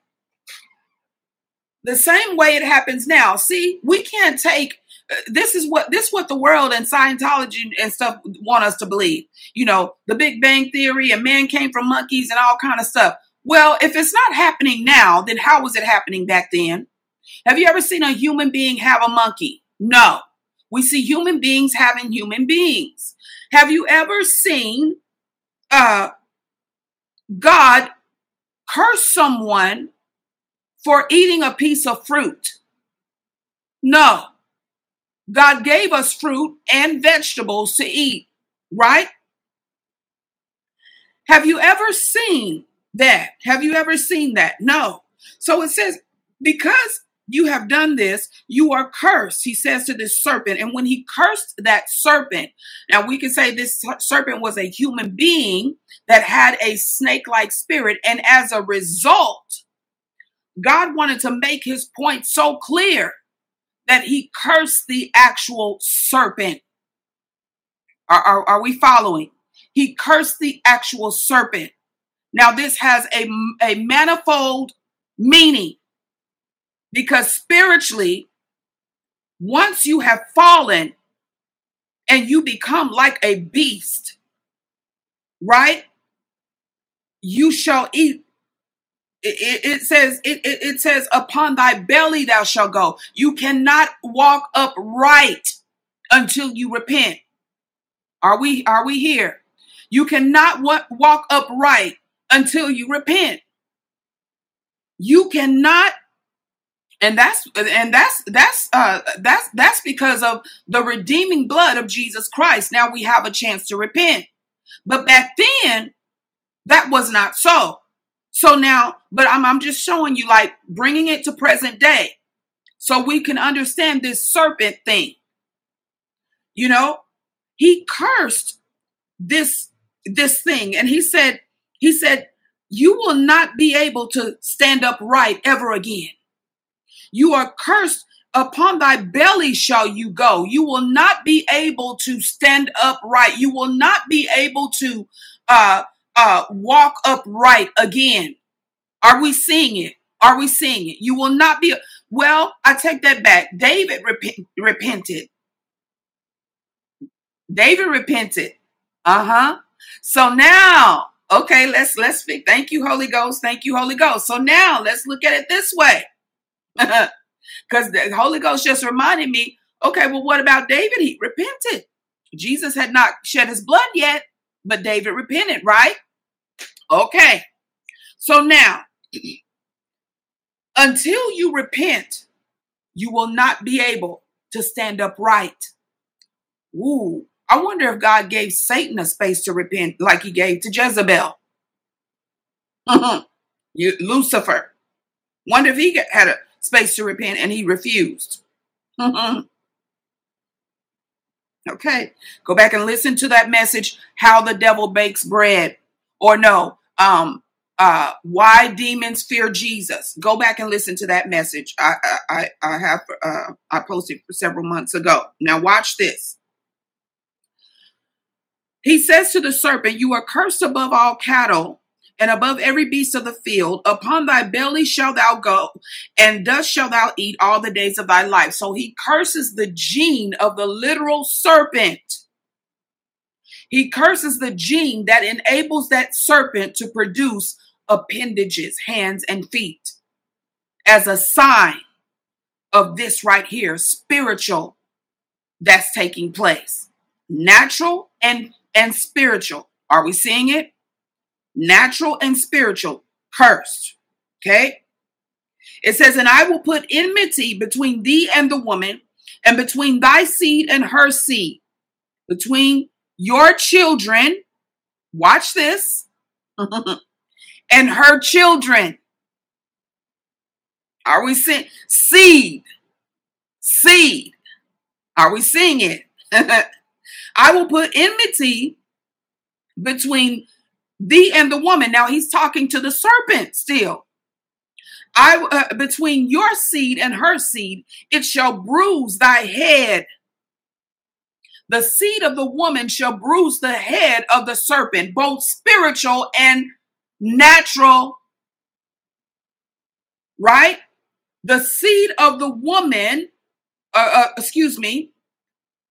The same way it happens now. See, we can't take uh, this is what this is what the world and Scientology and stuff want us to believe. You know, the Big Bang theory and man came from monkeys and all kind of stuff. Well, if it's not happening now, then how was it happening back then? Have you ever seen a human being have a monkey? No. We see human beings having human beings. Have you ever seen uh, God curse someone for eating a piece of fruit. No. God gave us fruit and vegetables to eat, right? Have you ever seen that? Have you ever seen that? No. So it says, because you have done this, you are cursed, he says to this serpent. And when he cursed that serpent, now we can say this serpent was a human being that had a snake like spirit. And as a result, God wanted to make his point so clear that he cursed the actual serpent. Are, are, are we following? He cursed the actual serpent. Now, this has a, a manifold meaning because spiritually, once you have fallen and you become like a beast, right? You shall eat. It, it, says it, it, it says upon thy belly thou shalt go. You cannot walk upright until you repent. Are we are we here? You cannot walk upright until you repent. You cannot and that's and that's that's uh that's that's because of the redeeming blood of Jesus Christ. Now we have a chance to repent. But back then that was not so. So now, but I'm I'm just showing you like bringing it to present day so we can understand this serpent thing. You know, he cursed this this thing and he said he said you will not be able to stand upright ever again. You are cursed. Upon thy belly shall you go. You will not be able to stand upright. You will not be able to uh, uh, walk upright again. Are we seeing it? Are we seeing it? You will not be. Well, I take that back. David rep- repented. David repented. Uh huh. So now, okay, let's let's speak. Thank you, Holy Ghost. Thank you, Holy Ghost. So now let's look at it this way. Because the Holy Ghost just reminded me, okay, well, what about David? He repented. Jesus had not shed his blood yet, but David repented, right? Okay. So now, [clears throat] until you repent, you will not be able to stand upright. Ooh, I wonder if God gave Satan a space to repent like he gave to Jezebel. [laughs] you, Lucifer. Wonder if he had a space to repent and he refused. [laughs] okay, go back and listen to that message how the devil bakes bread. Or no, um, uh, why demons fear Jesus. Go back and listen to that message. I I I have uh, I posted several months ago. Now watch this. He says to the serpent, "You are cursed above all cattle and above every beast of the field. Upon thy belly shalt thou go, and dust shalt thou eat all the days of thy life. So he curses the gene of the literal serpent. He curses the gene that enables that serpent to produce appendages, hands and feet, as a sign of this right here, spiritual that's taking place. Natural and, and spiritual. Are we seeing it? Natural and spiritual, cursed. Okay? It says, And I will put enmity between thee and the woman, and between thy seed and her seed, between your children, watch this, [laughs] and her children. Are we seeing seed? Seed. Are we seeing it? [laughs] I will put enmity between thee and the woman. Now he's talking to the serpent still. I uh, between your seed and her seed, it shall bruise thy head. The seed of the woman shall bruise the head of the serpent, both spiritual and natural. Right? The seed of the woman, uh, uh, excuse me,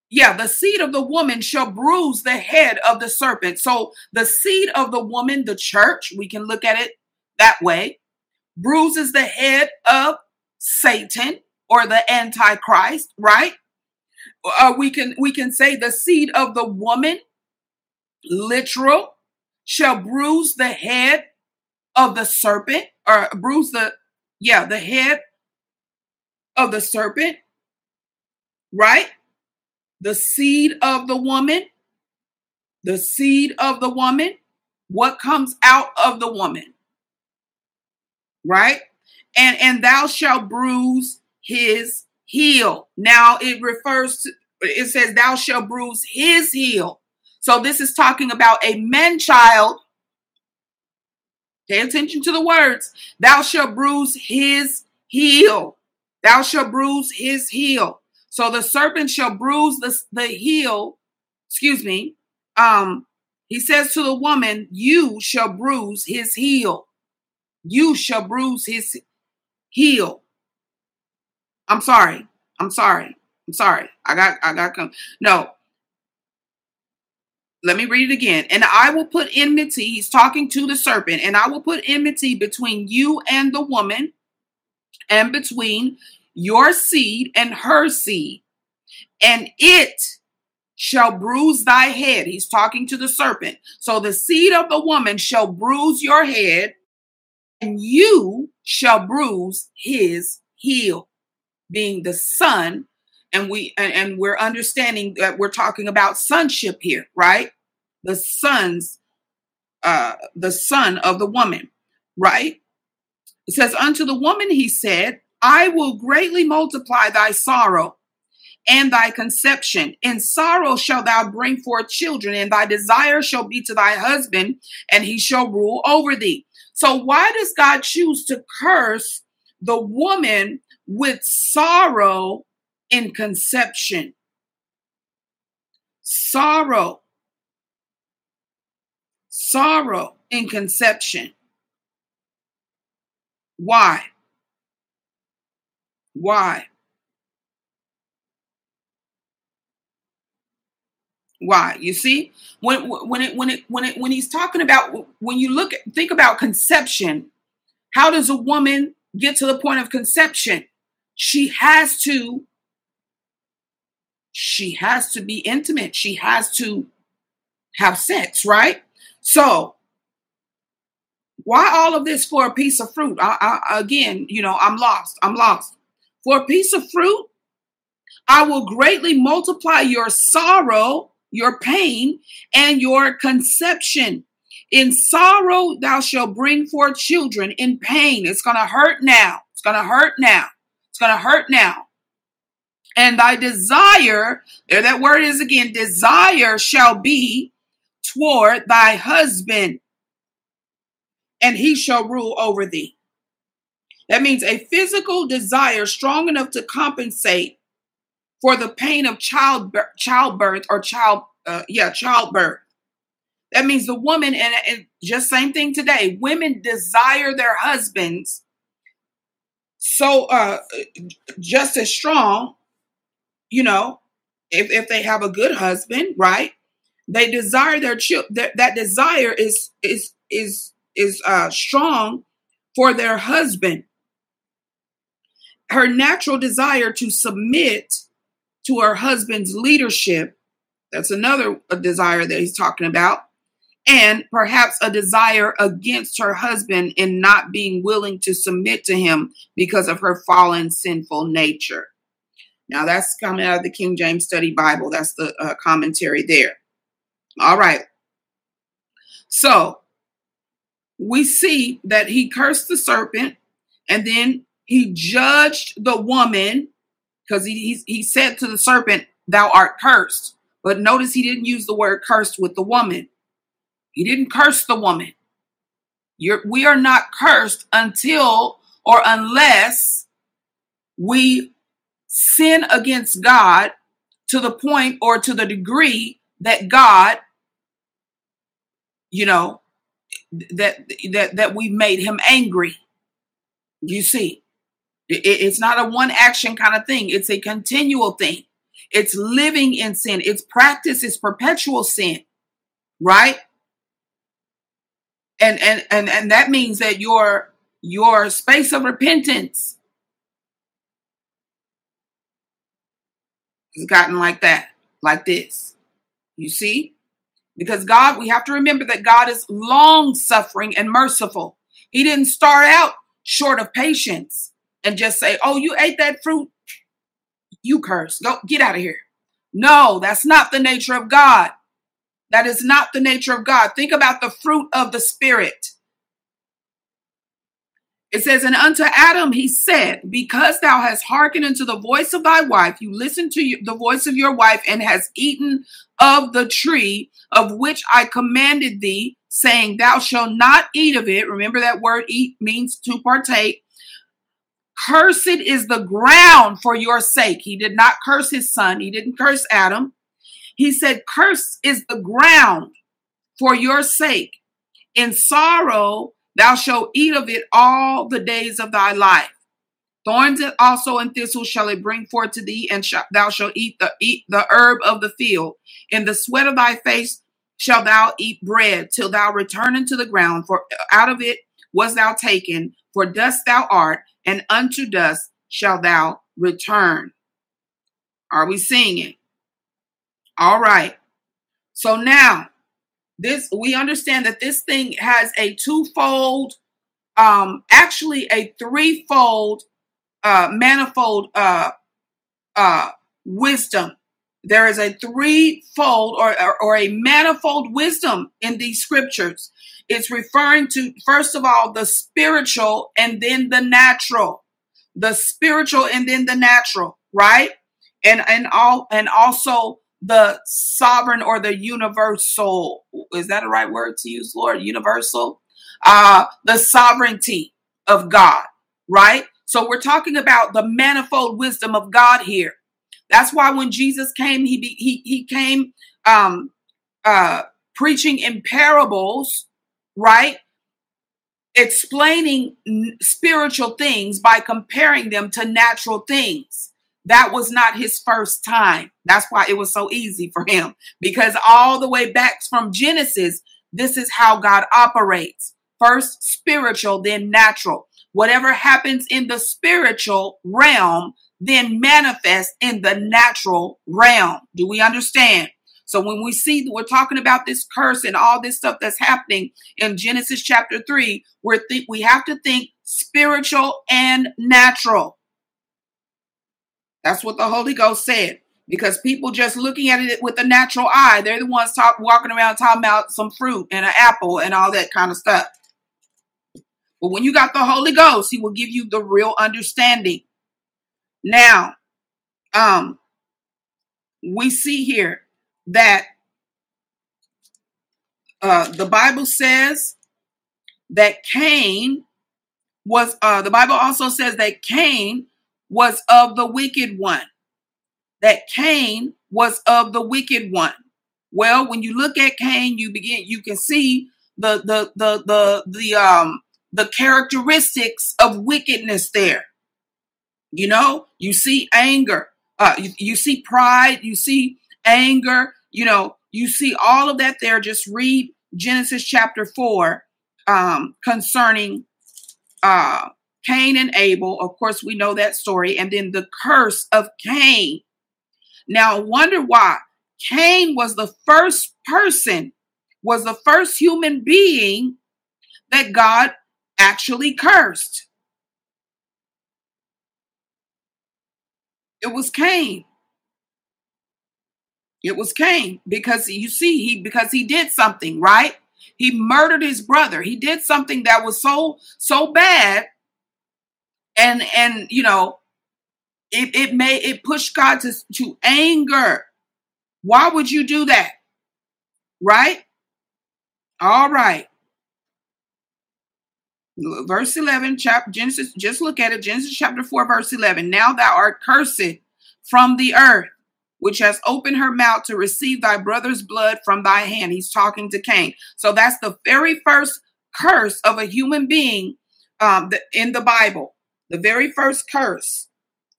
yeah, the seed of the woman shall bruise the head of the serpent. So the seed of the woman, the church, we can look at it that way, bruises the head of Satan or the antichrist, right? Uh, we can we can say the seed of the woman, literal, shall bruise the head of the serpent or bruise the yeah, the head of the serpent, right? The seed of the woman, the seed of the woman, what comes out of the woman, right? And and thou shalt bruise his heel. Now it refers to it says thou shalt bruise his heel. So this is talking about a man child. Pay attention to the words. Thou shalt bruise his heel. Thou shalt bruise his heel. So the serpent shall bruise the, the heel, excuse me. Um, he says to the woman, You shall bruise his heel. You shall bruise his heel. I'm sorry. I'm sorry. I'm sorry. I got I got come. No. Let me read it again. And I will put enmity. He's talking to the serpent, and I will put enmity between you and the woman, and between your seed and her seed, and it shall bruise thy head. He's talking to the serpent. So the seed of the woman shall bruise your head, and you shall bruise his heel, being the son. And we and, we're understanding that we're talking about sonship here, right? The sons, uh, the son of the woman, right? It says, Unto the woman he said, I will greatly multiply thy sorrow and thy conception. In sorrow shall thou bring forth children, and thy desire shall be to thy husband, and he shall rule over thee. So, why does God choose to curse the woman with sorrow in conception? Sorrow. Sorrow in conception. Why? Why? Why? You see, when when it when it when it when he's talking about when you look at think about conception, how does a woman get to the point of conception? She has to she has to be intimate. She has to have sex, right? So, why all of this for a piece of fruit? I, I, again, you know, I'm lost. I'm lost. For a piece of fruit, I will greatly multiply your sorrow your pain, and your conception. In sorrow, thou shalt bring forth children. In pain, it's going to hurt now. It's going to hurt now. It's going to hurt now. And thy desire, there that word is again, desire shall be toward thy husband, and he shall rule over thee. That means a physical desire strong enough to compensate for the pain of childbirth, childbirth or child, uh, yeah, childbirth. That means the woman, and, and just same thing today. Women desire their husbands so uh, just as strong, you know, if if they have a good husband, right? They desire their children. That desire is is is is uh, strong for their husband. Her natural desire to submit to her husband's leadership. That's another desire that he's talking about. And perhaps a desire against her husband in not being willing to submit to him because of her fallen sinful nature. Now, that's coming out of the King James Study Bible. That's the uh, commentary there. All right. So we see that he cursed the serpent and then he judged the woman because he, he, he said to the serpent, Thou art cursed. But notice he didn't use the word cursed with the woman. He didn't curse the woman. You're, we are not cursed until or unless we sin against God to the point or to the degree that God, you know, that that that we made him angry. You see, it's not a one action kind of thing, it's a continual thing. It's living in sin, it's practice, it's perpetual sin, right? And and and and that means that your your space of repentance has gotten like that, like this. You see? Because God, we have to remember that God is long suffering and merciful. He didn't start out short of patience and just say, "Oh, you ate that fruit, you curse. Go get out of here." No, that's not the nature of God. That is not the nature of God. Think about the fruit of the Spirit. It says, And unto Adam he said, Because thou hast hearkened unto the voice of thy wife, you listened to the voice of your wife, and hast eaten of the tree of which I commanded thee, saying, Thou shalt not eat of it. Remember that word eat means to partake. Cursed is the ground for your sake. He did not curse his son, he didn't curse Adam. He said, Cursed is the ground for your sake. In sorrow thou shalt eat of it all the days of thy life. Thorns also and thistles shall it bring forth to thee, and thou shalt eat the eat the herb of the field. In the sweat of thy face shalt thou eat bread till thou return into the ground, for out of it was thou taken, for dust thou art, and unto dust shall thou return. Are we seeing it? All right. So now, this we understand that this thing has a twofold, um, actually a threefold, uh, manifold, uh, uh, wisdom. There is a threefold or, or, or a manifold wisdom in these scriptures. It's referring to, first of all, the spiritual and then the natural. The spiritual and then the natural, right? And and all and also the sovereign or the universal. Is that a right word to use, Lord? Universal. Uh, the sovereignty of God, right? So we're talking about the manifold wisdom of God here. That's why when Jesus came, he he he came um, uh, preaching in parables right? Explaining spiritual things by comparing them to natural things. That was not his first time. That's why it was so easy for him because all the way back from Genesis, this is how God operates. First spiritual, then natural. Whatever happens in the spiritual realm then manifests in the natural realm. Do we understand? So when we see we're talking about this curse and all this stuff that's happening in Genesis chapter 3, we're th- we have to think spiritual and natural. That's what the Holy Ghost said. Because people just looking at it with a natural eye, they're the ones talk, walking around talking about some fruit and an apple and all that kind of stuff. But when you got the Holy Ghost, He will give you the real understanding. Now, um, we see here that uh, the Bible says that Cain was, uh, the Bible also says that Cain was of the wicked one. That Cain was of the wicked one. Well, when you look at Cain, you begin, you can see the, the, the, the, the, um, the characteristics of wickedness there. You know, you see anger, uh, you, you see pride, you see anger, you know, you see all of that there. Just read Genesis chapter 4 um, concerning uh, Cain and Abel. Of course, we know that story. And then the curse of Cain. Now, wonder why. Cain was the first person, was the first human being that God actually cursed. It was Cain. It was Cain because you see he because he did something, right? He murdered his brother. He did something that was so so bad and and you know it it made it pushed God to to anger. Why would you do that? Right? All right. Verse 11, chapter Genesis, just look at it. Genesis chapter 4, verse 11. Now thou art cursed from the earth which has opened her mouth to receive thy brother's blood from thy hand. He's talking to Cain. So that's the very first curse of a human being um, in the Bible. The very first curse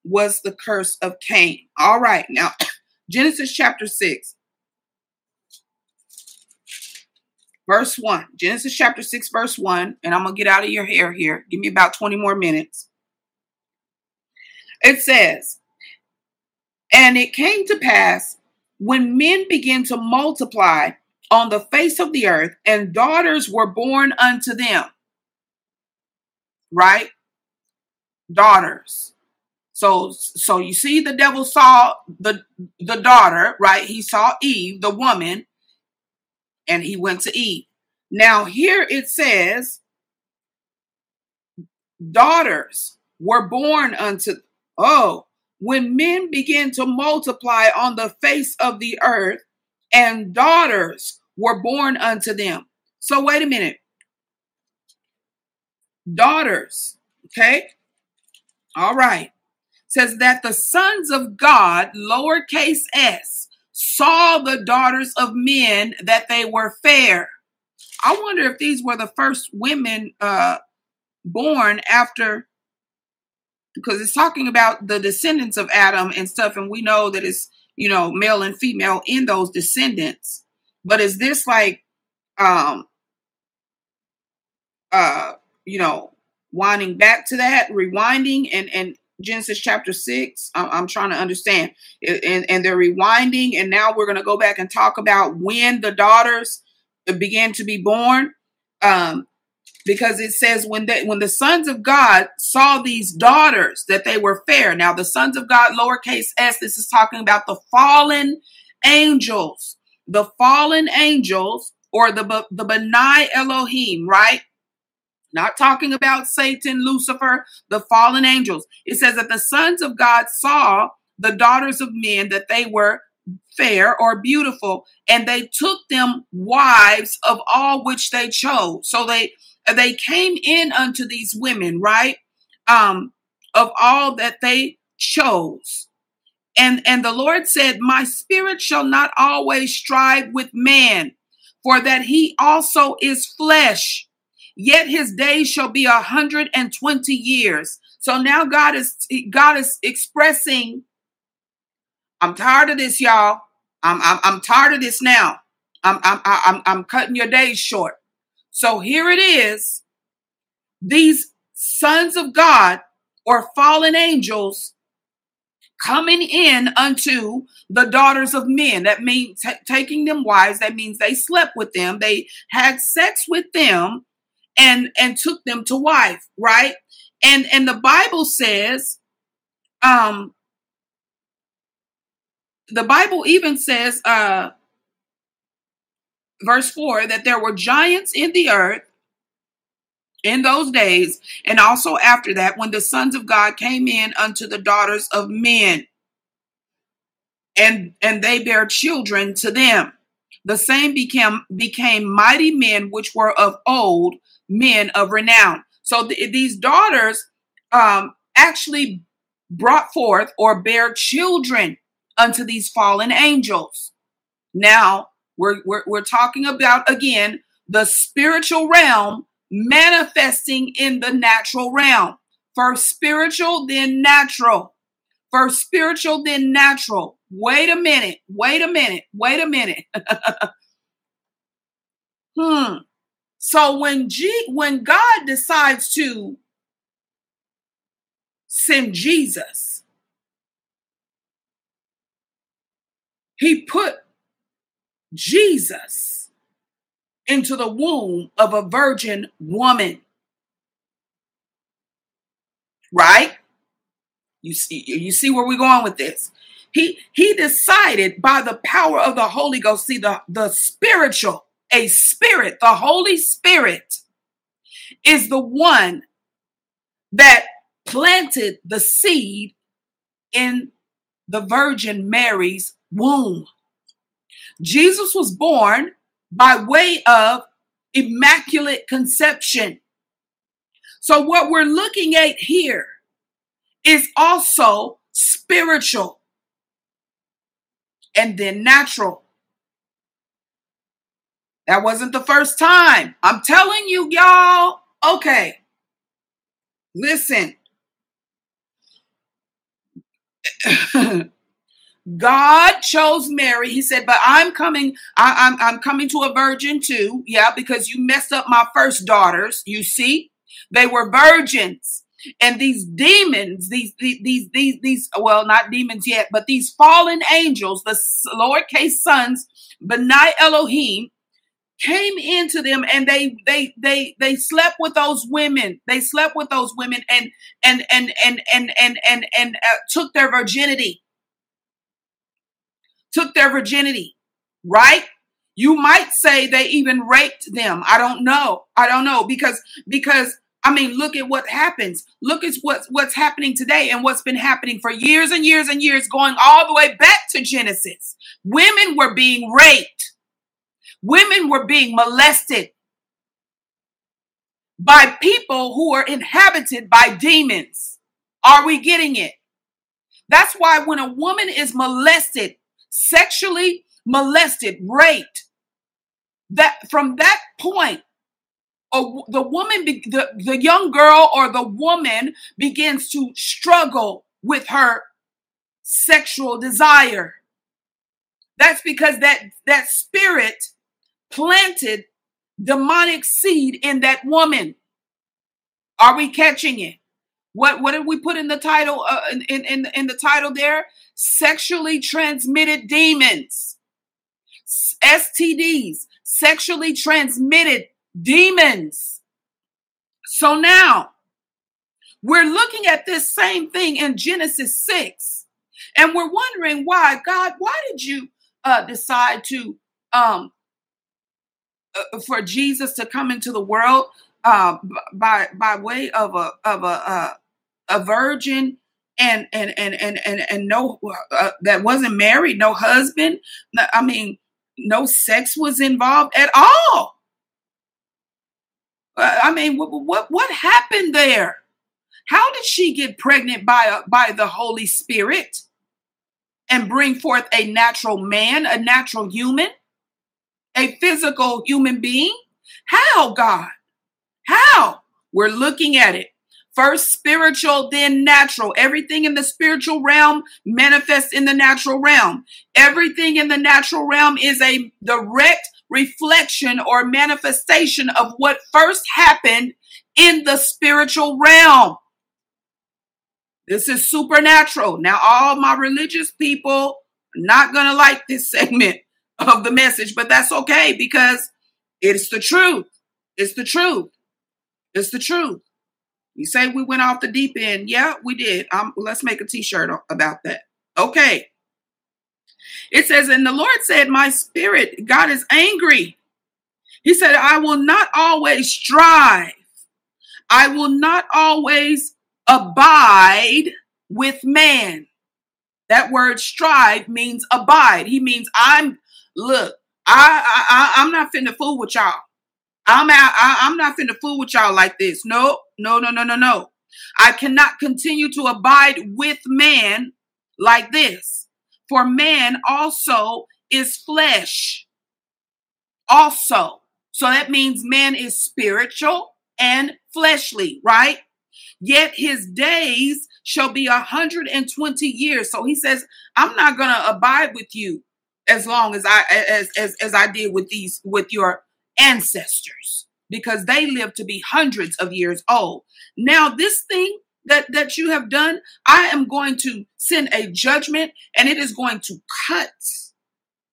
was the curse of Cain. All right, now [clears throat] Genesis chapter 6, verse 1. Genesis chapter 6, verse 1. And I'm going to get out of your hair here. Give me about 20 more minutes. It says, and it came to pass when men began to multiply on the face of the earth, and daughters were born unto them. Right? Daughters. So so you see the devil saw the the daughter, right? He saw Eve, the woman, and he went to Eve. Now here it says daughters were born unto oh when men began to multiply on the face of the earth and daughters were born unto them. So wait a minute. Daughters okay? All right. Says that the sons of god lowercase s saw the daughters of men that they were fair. I wonder if these were the first women uh born after because it's talking about the descendants of Adam and stuff, and we know that it's you know male and female in those descendants. But is this like um uh you know winding back to that, rewinding and and Genesis chapter six? I'm, I'm trying to understand, and and they're rewinding, and now we're gonna go back and talk about when the daughters began to be born. Um, because it says when they when the sons of God saw these daughters that they were fair. Now the sons of God, lowercase s, this is talking about the fallen angels, the fallen angels, or the the Benai Elohim, right? Not talking about Satan, Lucifer, the fallen angels. It says that the sons of God saw the daughters of men that they were fair or beautiful, and they took them wives of all which they chose. So they they came in unto these women, right? Um, of all that they chose. And and the Lord said, My spirit shall not always strive with man, for that he also is flesh. Yet his days shall be a hundred and twenty years. So now God is God is expressing, I'm tired of this, y'all. I'm I'm, I'm tired of this now. I'm I'm I'm I'm cutting your days short. So here it is. These sons of God or fallen angels coming in unto the daughters of men. That means t- taking them wives. That means they slept with them. They had sex with them and and took them to wife, right? And and the Bible says um the Bible even says uh verse 4 that there were giants in the earth in those days, and also after that, when the sons of God came in unto the daughters of men, and and they bare children to them. The same became became mighty men which were of old, men of renown. So th- these daughters um, actually brought forth or bear children unto these fallen angels. Now we're, we're, we're talking about, again, the spiritual realm manifesting in the natural realm. First spiritual, then natural. First spiritual, then natural. Wait a minute. Wait a minute. Wait a minute. [laughs] hmm. So when G when God decides to send Jesus, he put Jesus into the womb of a virgin woman. Right? You see, you see where we're going with this. He he decided by the power of the Holy Ghost, see the, the spiritual, a spirit, the Holy Spirit is the one that planted the seed in the Virgin Mary's womb. Jesus was born by way of immaculate conception. So, what we're looking at here is also spiritual and then natural. That wasn't the first time. I'm telling you, y'all. Okay. Listen. [laughs] God chose Mary. He said, "But I'm coming. I, am I'm, I'm coming to a virgin too. Yeah, because you messed up my first daughters. You see, they were virgins, and these demons, these these these these, these well, not demons yet, but these fallen angels, the lowercase sons, Benai Elohim, came into them and they they they they slept with those women they slept with those women and and and and and and and, and uh, took their virginity took their virginity right you might say they even raped them i don't know i don't know because because I mean, look at what happens. Look at what's what's happening today and what's been happening for years and years and years, going all the way back to Genesis. Women were being raped. Women were being molested by people who are inhabited by demons. Are we getting it? That's why when a woman is molested, sexually molested, raped, that from that point, a, the woman, the, the young girl or the woman begins to struggle with her sexual desire. That's because that that spirit planted demonic seed in that woman. Are we catching it? What what did we put in the title uh, in, in in the title there? Sexually transmitted demons. STDs, sexually transmitted demons. So now we're looking at this same thing in Genesis 6 and we're wondering why God, why did you uh, decide to um, uh, for Jesus to come into the world uh, by by way of a of a uh, a virgin and and and and and, and no uh, that wasn't married, no husband. I mean, no sex was involved at all. Uh, I mean, what what what happened there? How did she get pregnant by a, by the Holy Spirit and bring forth a natural man, a natural human? a physical human being? How, God? How? We're looking at it. First spiritual, then natural. Everything in the spiritual realm manifests in the natural realm. Everything in the natural realm is a direct reflection or manifestation of what first happened in the spiritual realm. This is supernatural. Now, all my religious people not going to like this [laughs] segment of the message, but that's okay because it's the truth. It's the truth. It's the truth. You say we went off the deep end. Yeah, we did. Um, let's make a t-shirt about that. Okay. It says, and the Lord said, My spirit, God is angry. He said, I will not always strive. I will not always abide with man. That word strive means abide. He means I'm Look, I, I, I am not finna fool with y'all. I'm out, I, I'm not finna fool with y'all like this. No, no, no, no, no, no. I cannot continue to abide with man like this. For man also is flesh. Also. So that means man is spiritual and fleshly, right? Yet his days shall be a 120 years. So he says, I'm not going to abide with you as long as I as as as I did with these with your ancestors because they lived to be hundreds of years old. Now this thing that that you have done, I am going to send a judgment and it is going to cut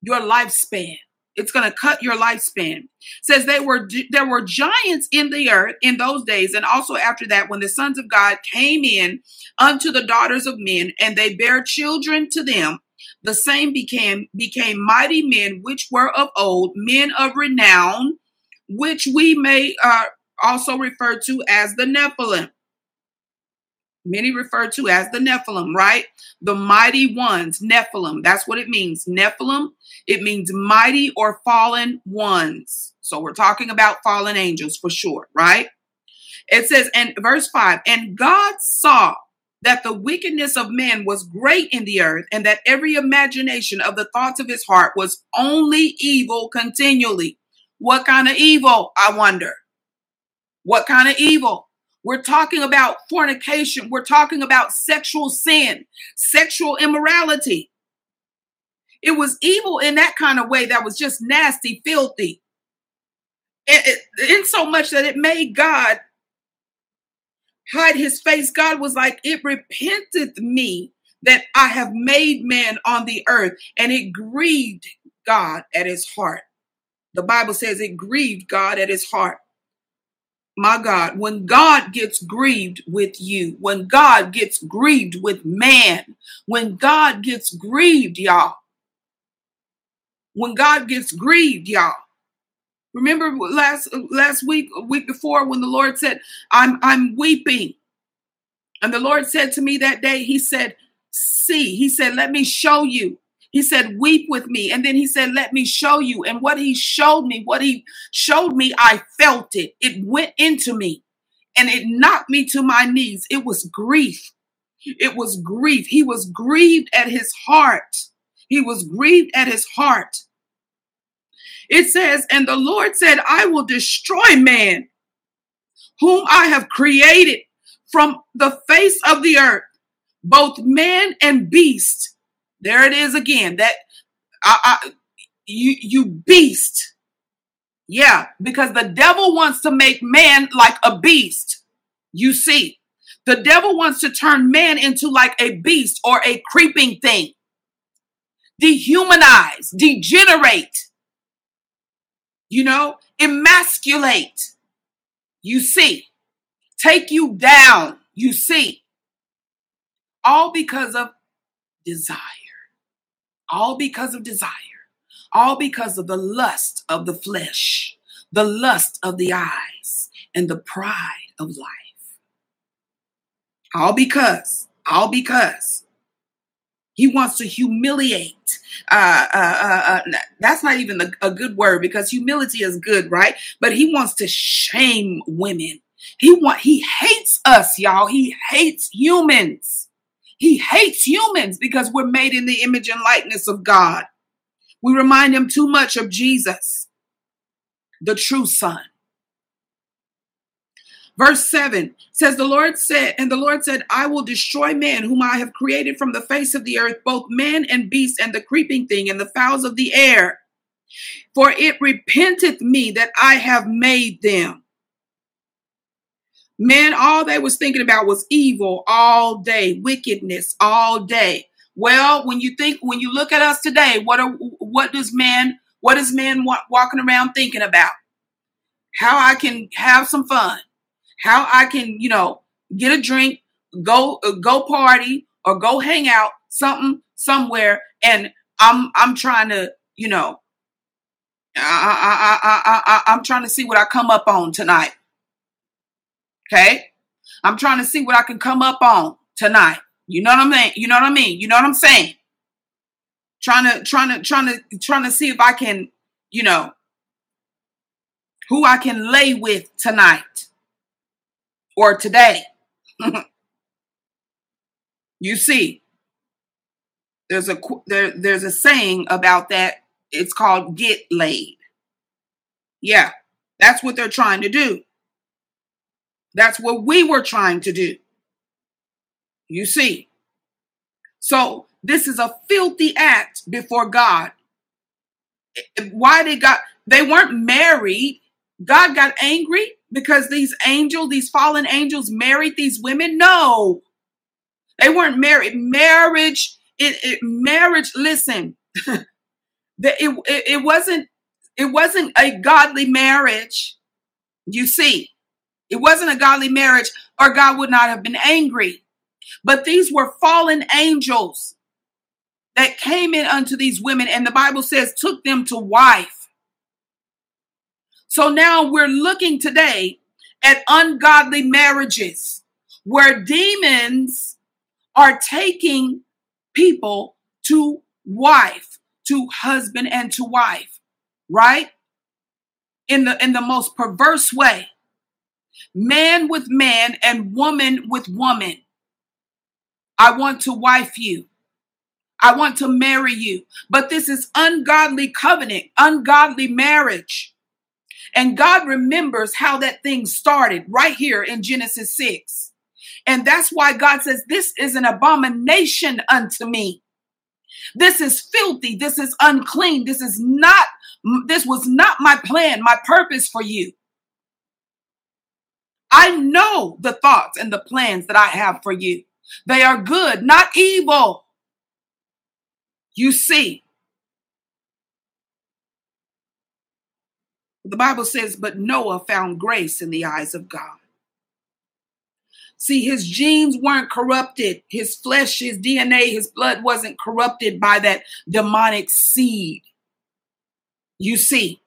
your lifespan. It's going to cut your lifespan. Says they were there were giants in the earth in those days and also after that when the sons of God came in unto the daughters of men and they bare children to them the same became became mighty men which were of old, men of renown, which we may uh, also refer to as the Nephilim. Many refer to as the Nephilim, right? The mighty ones, Nephilim. That's what it means. Nephilim, it means mighty or fallen ones. So we're talking about fallen angels for sure, right? It says, and verse 5 and God saw that the wickedness of man was great in the earth, and that every imagination of the thoughts of his heart was only evil continually. What kind of evil, I wonder? What kind of evil? We're talking about fornication. We're talking about sexual sin, sexual immorality. It was evil in that kind of way that was just nasty, filthy. in so much that it made God hide his face, God was like, It repenteth me that I have made man on the earth. And it grieved God at his heart. The Bible says it grieved God at his heart. My God, when God gets grieved with you, when God gets grieved with man, when God gets grieved, y'all, when God gets grieved, y'all. Remember last last week, week before, when the Lord said, "I'm I'm weeping," and the Lord said to me that day, He said, "See," He said, "Let me show you." He said, Weep with me. And then he said, Let me show you. And what he showed me, what he showed me, I felt it. It went into me and it knocked me to my knees. It was grief. It was grief. He was grieved at his heart. He was grieved at his heart. It says, And the Lord said, I will destroy man, whom I have created from the face of the earth, both man and beast. There it is again. That I, I, you you beast. Yeah, because the devil wants to make man like a beast. You see, the devil wants to turn man into like a beast or a creeping thing, dehumanize, degenerate you know, emasculate. You see, take you down. You see, all because of desire, all because of desire, all because of the lust of the flesh, the lust of the eyes, and the pride of life. All because, all because he wants to humiliate. Uh, uh, uh, uh that's not even a, a good word because humility is good, right? But he wants to shame women. He want he hates us, y'all. He hates humans. He hates humans because we're made in the image and likeness of God. We remind him too much of Jesus, the true son. Verse 7 says, The Lord said, and the Lord said, I will destroy man whom I have created from the face of the earth, both man and beast, and the creeping thing, and the fowls of the air. For it repenteth me that I have made them. Men, all they was thinking about was evil all day, wickedness all day. Well, when you think, when you look at us today, what are, what does man, what is man walking around thinking about? How I can have some fun how I can, you know, get a drink, go uh, go party or go hang out something somewhere and I'm I'm trying to, you know, I I I I, I I'm trying to see what I come up on tonight. Okay? I'm trying to see what I can come up on tonight. You know what I mean? You know what I mean? You know what I'm saying? Trying to trying to trying to trying to see if I can, you know, who I can lay with tonight or today. [laughs] you see, there's a there, there's a saying about that. It's called get laid. Yeah, that's what they're trying to do. That's what we were trying to do. You see. So this is a filthy act before God. Why did God? They weren't married. God got angry because these angels, these fallen angels, married these women? No, they weren't married. Marriage, it, it marriage. Listen, [laughs] it, it it wasn't it wasn't a godly marriage. You see, it wasn't a godly marriage, or God would not have been angry. But these were fallen angels that came in unto these women, and the Bible says took them to wife. So now we're looking today at ungodly marriages where demons are taking people to wife, to husband and to wife, right? In the in the most perverse way. Man with man and woman with woman. I want to wife you. I want to marry you. But this is ungodly covenant, ungodly marriage. And God remembers how that thing started right here in Genesis 6. And that's why God says, This is an abomination unto me. This is filthy. This is unclean. This is not, this was not my plan, my purpose for you. I know the thoughts and the plans that I have for you. They are good, not evil. You see, The Bible says, but Noah found grace in the eyes of God. See, his genes weren't corrupted. His flesh, his DNA, his blood wasn't corrupted by that demonic seed. You see.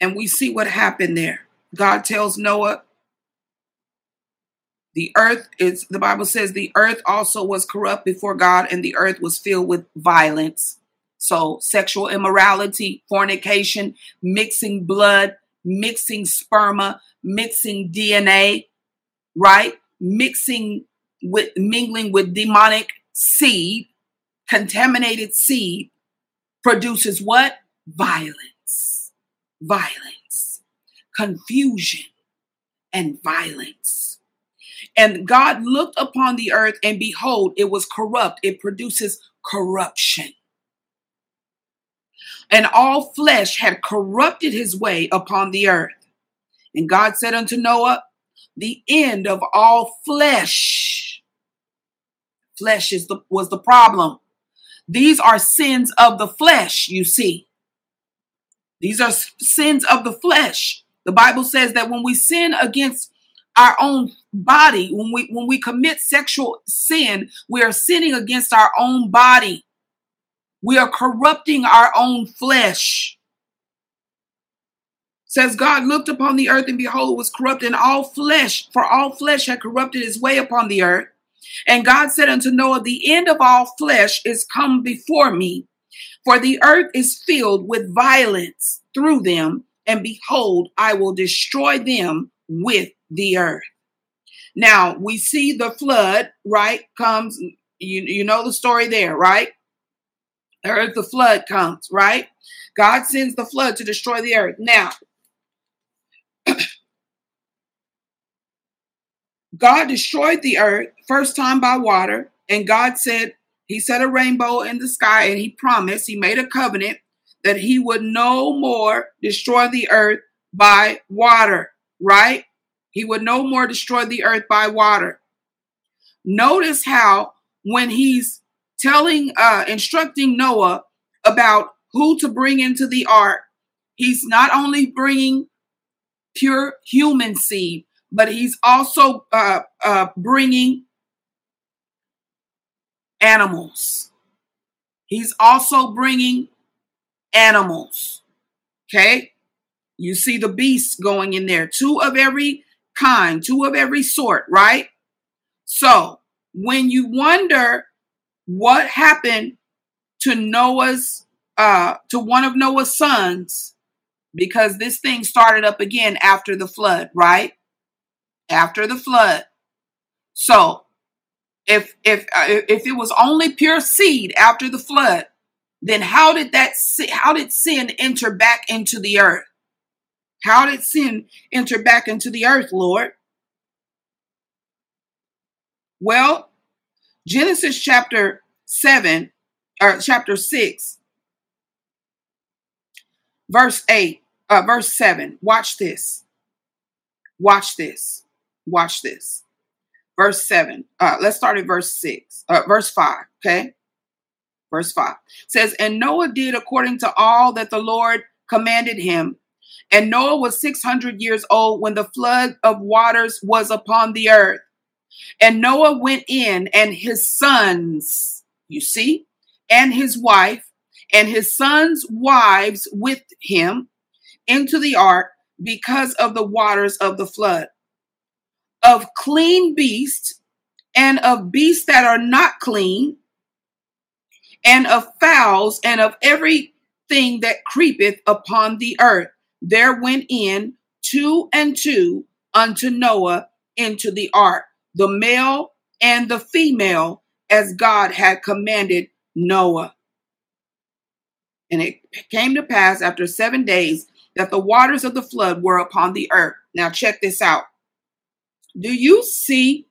And we see what happened there. God tells Noah, the earth is, the Bible says, the earth also was corrupt before God, and the earth was filled with violence. So, sexual immorality, fornication, mixing blood, mixing sperma, mixing DNA, right? Mixing with, mingling with demonic seed, contaminated seed produces what? Violence, violence, confusion, and violence. And God looked upon the earth, and behold, it was corrupt. It produces corruption. And all flesh had corrupted his way upon the earth. And God said unto Noah, The end of all flesh. Flesh is the, was the problem. These are sins of the flesh, you see. These are sins of the flesh. The Bible says that when we sin against our own body, when we when we commit sexual sin, we are sinning against our own body. We are corrupting our own flesh. Says God looked upon the earth and behold, it was corrupt in all flesh, for all flesh had corrupted his way upon the earth. And God said unto Noah, The end of all flesh is come before me, for the earth is filled with violence through them, and behold, I will destroy them with the earth. Now we see the flood, right? Comes, you, you know the story there, right? The earth, the flood comes, right? God sends the flood to destroy the earth. Now, [clears throat] God destroyed the earth first time by water, and God said, He set a rainbow in the sky, and He promised, He made a covenant that He would no more destroy the earth by water, right? He would no more destroy the earth by water. Notice how when He's telling, uh, instructing Noah about who to bring into the ark, he's not only bringing pure human seed, but he's also uh, uh, bringing animals. He's also bringing animals. Okay. You see the beasts going in there, two of every kind, two of every sort, right? So when you wonder what happened to Noah's, uh, to one of Noah's sons, because this thing started up again after the flood, right? after the flood. So, if if uh, if it was only pure seed after the flood, then how did that how did sin enter back into the earth? How did sin enter back into the earth, Lord? Well, Genesis chapter 7 or chapter 6 verse 8 uh, verse 7 watch this watch this Watch this. Verse 7. Uh, let's start at verse 6. Uh, verse 5. Okay. Verse 5 says, And Noah did according to all that the Lord commanded him. And Noah was 600 years old when the flood of waters was upon the earth. And Noah went in, and his sons, you see, and his wife, and his sons' wives with him into the ark because of the waters of the flood of clean beasts and of beasts that are not clean, and of fowls and of everything that creepeth upon the earth. There went in two and two unto Noah into the ark, the male and the female, as God had commanded Noah. And it came to pass after seven days that the waters of the flood were upon the earth. Now, check this out. Do you see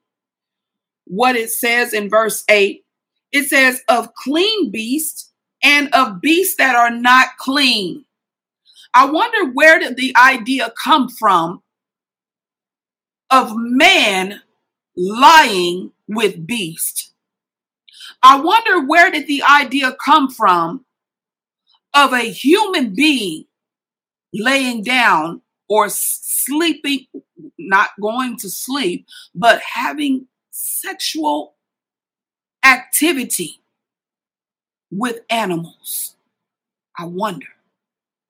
what it says in verse 8? It says, of clean beasts and of beasts that are not clean. I wonder where did the idea come from of man lying with beast? I wonder where did the idea come from of a human being laying down or sleeping, not going to sleep, but having sexual activity with animals. I wonder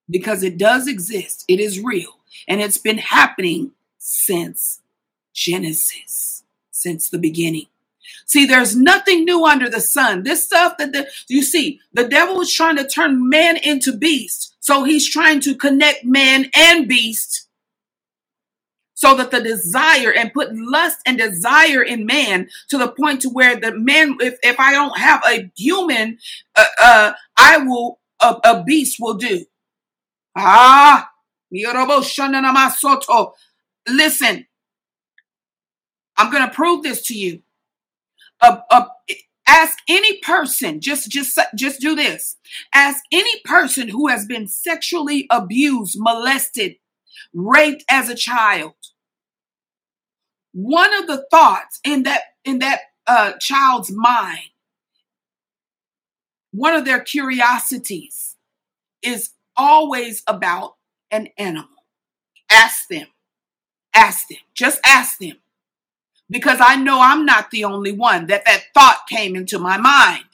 because it does exist, it is real, and it's been happening since Genesis, since the beginning. See, there's nothing new under the sun. This stuff that the, you see, the devil is trying to turn man into beast. So he's trying to connect man and beast so that the desire and put lust and desire in man to the point to where the man, if, if I don't have a human, uh, uh I will, a, beast will do. Ah, listen, I'm going to prove this to you. Ask any person, just, just, just do this. Ask any person who has been sexually abused, molested, raped as a child. One of the thoughts in that in that uh, child's mind, one of their curiosities is always about an animal. Ask them. Ask them. Just ask them. Because I know I'm not the only one that that thought came into my mind.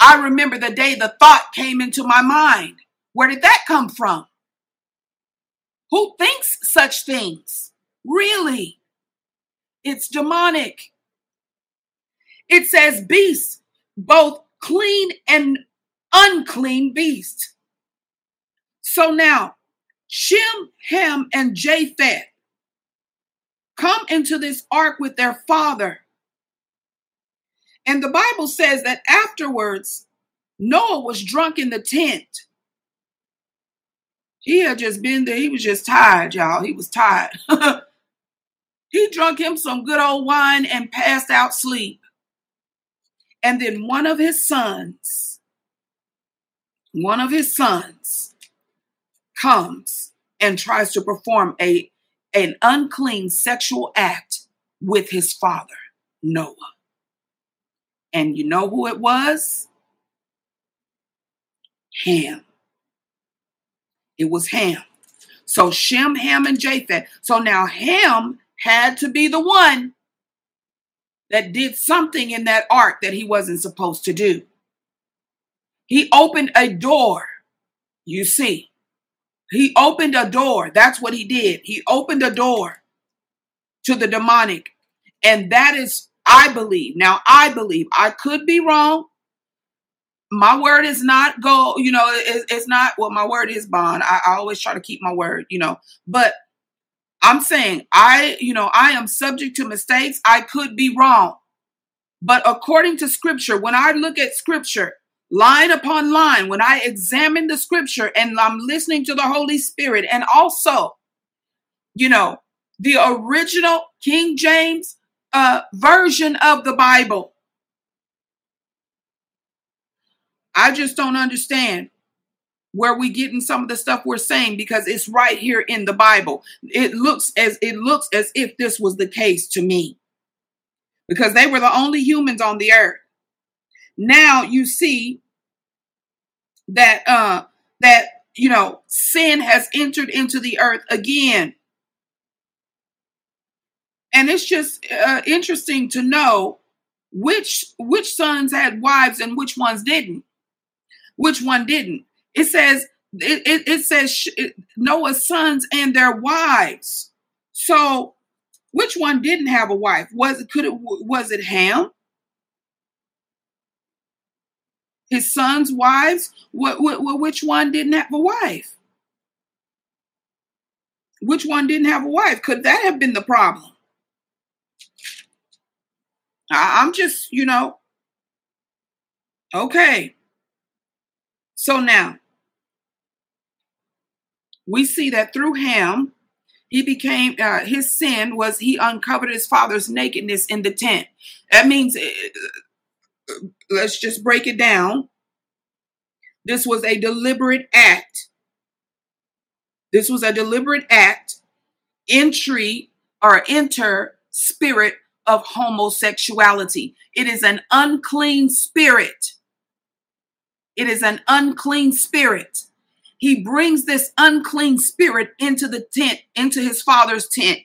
I remember the day the thought came into my mind. Where did that come from? Who thinks such things? Really? It's demonic. It says beasts, both clean and unclean beasts. So now, Shem, Ham, and Japheth come into this ark with their father. And the Bible says that afterwards, Noah was drunk in the tent. He had just been there. He was just tired, y'all. He was tired. [laughs] he drunk him some good old wine and passed out sleep. And then one of his sons, one of his sons comes and tries to perform a an unclean sexual act with his father, Noah. And you know who it was? Ham. It was Ham. So Shem, Ham, and Japheth. So now Ham had to be the one that did something in that ark that he wasn't supposed to do. He opened a door, you see, he opened a door. That's what he did. He opened a door to the demonic. And that is, I believe. Now, I believe. I could be wrong. My word is not go, you know, it, it's not, well, my word is bond. I, I always try to keep my word, you know, but I'm saying I, you know, I am subject to mistakes. I could be wrong. But according to scripture, when I look at scripture, line upon line, when I examine the scripture and I'm listening to the Holy Spirit, and also, you know, the original King James uh, version of the Bible. I just don't understand where we getting some of the stuff we're saying because it's right here in the Bible. It looks as it looks as if this was the case to me. Because they were the only humans on the earth. Now you see that uh that you know sin has entered into the earth again. And it's just uh, interesting to know which which sons had wives and which ones didn't. Which one didn't? It says it, it, it says Noah's sons and their wives. So which one didn't have a wife? Was it could it was it Ham? his son's wives, what, what, which one didn't have a wife? Which one didn't have a wife? Could that have been the problem? I, I'm just, you know, okay. So now we see that through him, he became uh, his sin was he uncovered his father's nakedness in the tent. That means uh, let's just break it down. This was a deliberate act. This was a deliberate act, entry or enter spirit of homosexuality. It is an unclean spirit. It is an unclean spirit. He brings this unclean spirit into the tent, into his father's tent.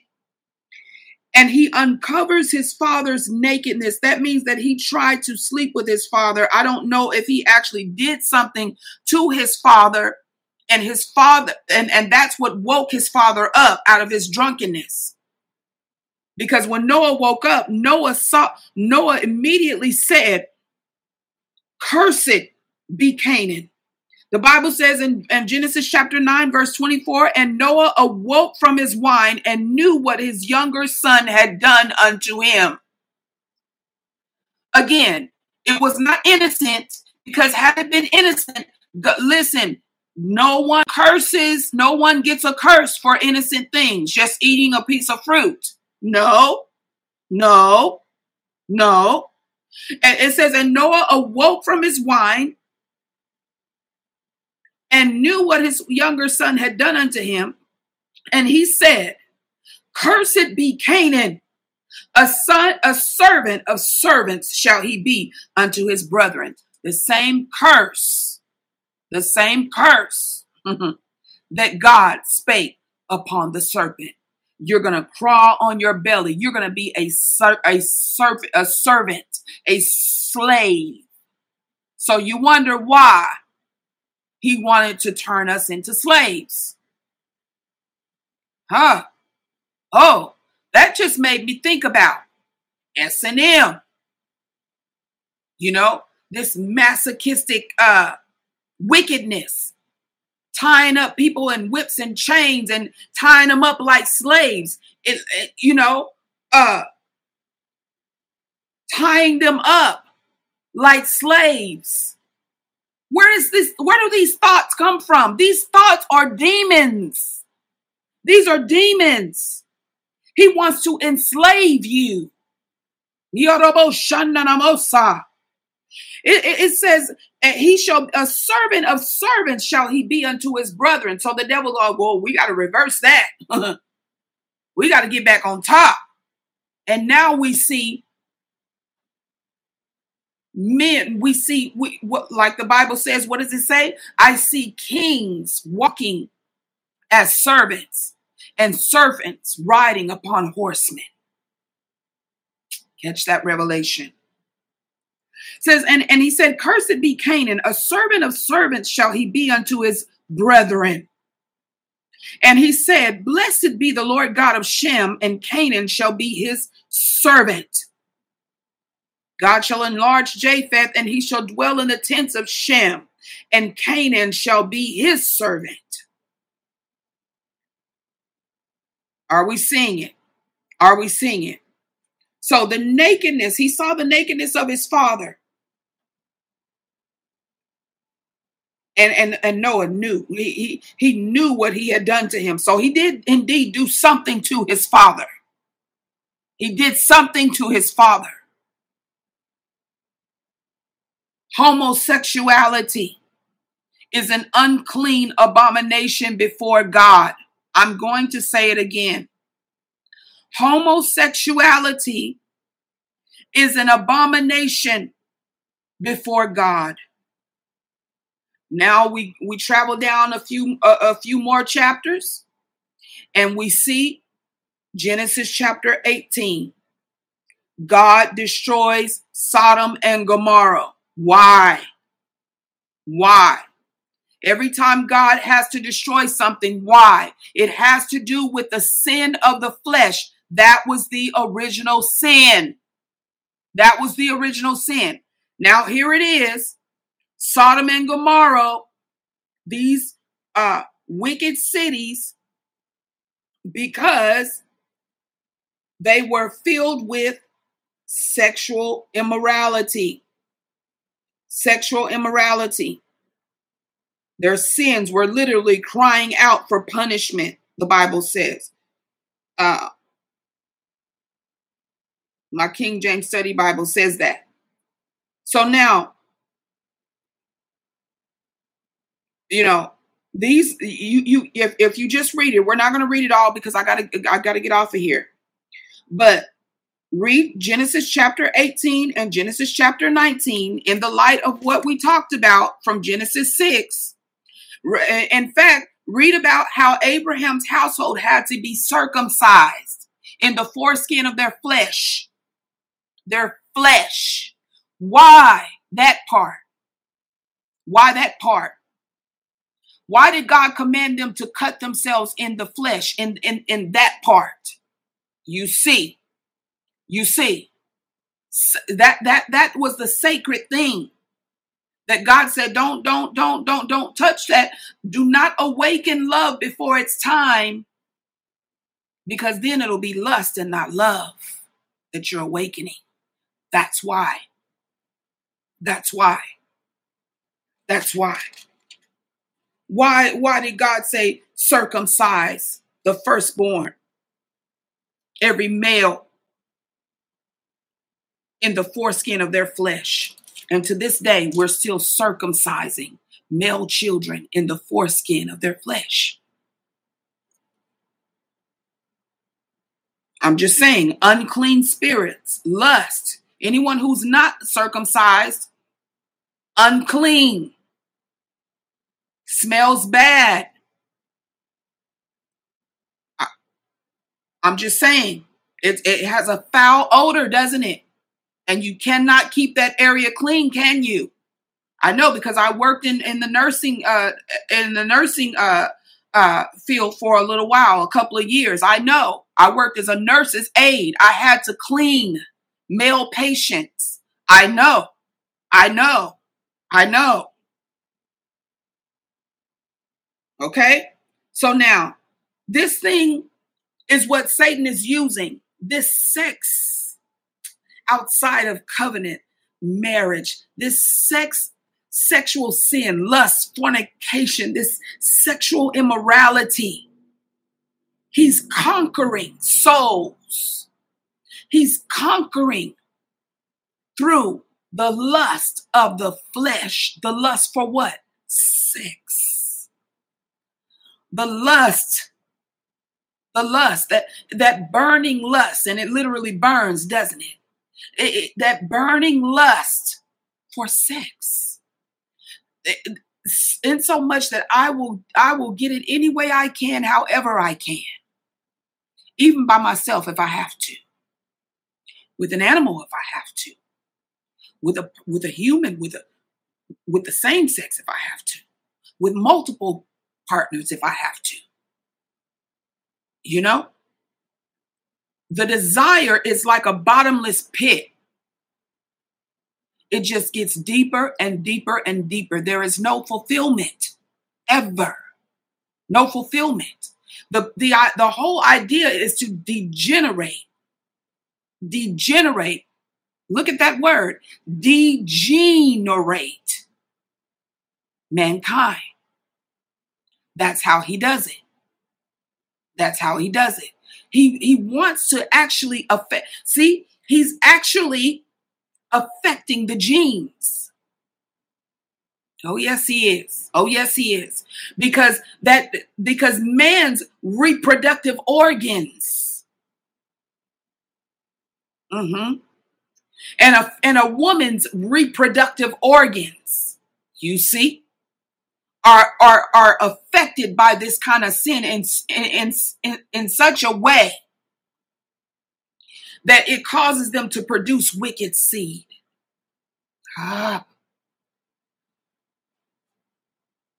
And he uncovers his father's nakedness. That means that he tried to sleep with his father. I don't know if he actually did something to his father and his father, and, and that's what woke his father up out of his drunkenness. Because when Noah woke up, Noah saw Noah immediately said, Cursed be Canaan. The Bible says in, in, Genesis chapter 9, verse 24, and Noah awoke from his wine and knew what his younger son had done unto him. Again, it was not innocent because had it been innocent, listen, no one curses, no one gets a curse for innocent things, just eating a piece of fruit. No, no, no. And it says, and Noah awoke from his wine and knew what his younger son had done unto him. And he said, Cursed be Canaan, a son, a servant of servants shall he be unto his brethren. The same curse, the same curse [laughs] that God spake upon the serpent. You're going to crawl on your belly. You're going to be a, ser- a, serp- a servant, a slave. So you wonder why he wanted to turn us into slaves. Huh? Oh, that just made me think about S&M. You know, this masochistic uh wickedness, tying up people in whips and chains and tying them up like slaves. It, it, you know, uh tying them up like slaves. Where is this? Where do these thoughts come from? These thoughts are demons. These are demons. He wants to enslave you. It, it, it, says, he shall, a servant of servants shall he be unto his brethren. So the devil, oh, well, we got to reverse that. [laughs] we got to get back on top. And now we see men we see we what like the bible says what does it say? I see kings walking as servants and servants riding upon horsemen. Catch that revelation. It says and and he said cursed be canaan. A servant of servants shall he be unto his brethren. And he said blessed be the lord god of shem and canaan shall be his servant God shall enlarge Japheth, and he shall dwell in the tents of Shem, and Canaan shall be his servant. Are we seeing it? Are we seeing it? So the nakedness, he saw the nakedness of his father. And, and, and Noah knew he, he, he knew what he had done to him. So he did indeed do something to his father. He did something to his father. Homosexuality is an unclean abomination before God. I'm going to say it again. Homosexuality is an abomination before God. Now we we travel down a few a, a few more chapters and we see Genesis chapter 18. God destroys Sodom and Gomorrah. Why? Why? Every time God has to destroy something, why? It has to do with the sin of the flesh. That was the original sin. That was the original sin. Now, here it is Sodom and Gomorrah, these uh, wicked cities, because they were filled with sexual immorality sexual immorality. Their sins were literally crying out for punishment, the Bible says. Uh, my King James Study Bible says that. So now, you know, these you you if, if you just read it, we're not going to read it all because I got to I got to get off of here. But read Genesis chapter 18 and Genesis chapter 19 in the light of what we talked about from Genesis 6. In fact, read about how Abraham's household had to be circumcised in the foreskin of their flesh. Their flesh. Why that part? Why that part? Why did God command them to cut themselves in the flesh in, in, in that part? You see, you see, that that that was the sacred thing that God said, don't, don't, don't, don't, don't touch that. Do not awaken love before it's time, because then it'll be lust and not love that you're awakening. That's why. That's why. That's why. Why, why did God say circumcise the firstborn? Every male in the foreskin of their flesh. And to this day, we're still circumcising male children in the foreskin of their flesh. I'm just saying, unclean spirits, lust, anyone who's not circumcised, unclean, smells bad. I, am just saying, it, it has a foul odor, doesn't it? And you cannot keep that area clean, can you? I know because I worked in, in the nursing uh in the nursing uh uh field for a little while, a couple of years. I know. I worked as a nurse's aide. I had to clean male patients. I know. I know. I know. Okay? So now, this thing is what Satan is using. This sex outside of covenant marriage, this sex, sexual sin, lust, fornication, this sexual immorality. He's conquering souls. He's conquering through the lust of the flesh. The lust for what? Sex. The lust. The lust, that, that burning lust, and it literally burns, doesn't it? It, that burning lust for sex. in so much that I will I will get it any way I can, however I can. Even by myself if I have to. With an animal if I have to. With a with a human, with a with the same sex if I have to. With multiple partners if I have to. You know? The desire is like a bottomless pit. It just gets deeper and deeper and deeper. There is no fulfillment ever. No fulfillment. The, the, the whole idea is to degenerate. Degenerate. Look at that word. Degenerate mankind. That's how he does it. That's how he does it. He he wants to actually affect. See, he's actually affecting the genes. Oh yes, he is. Oh yes, he is. Because that because man's reproductive organs. Mm-hmm. And a and a woman's reproductive organs, you see, are are are affected by this kind of sin in in in, in such a way that it causes them to produce wicked seed. Ah.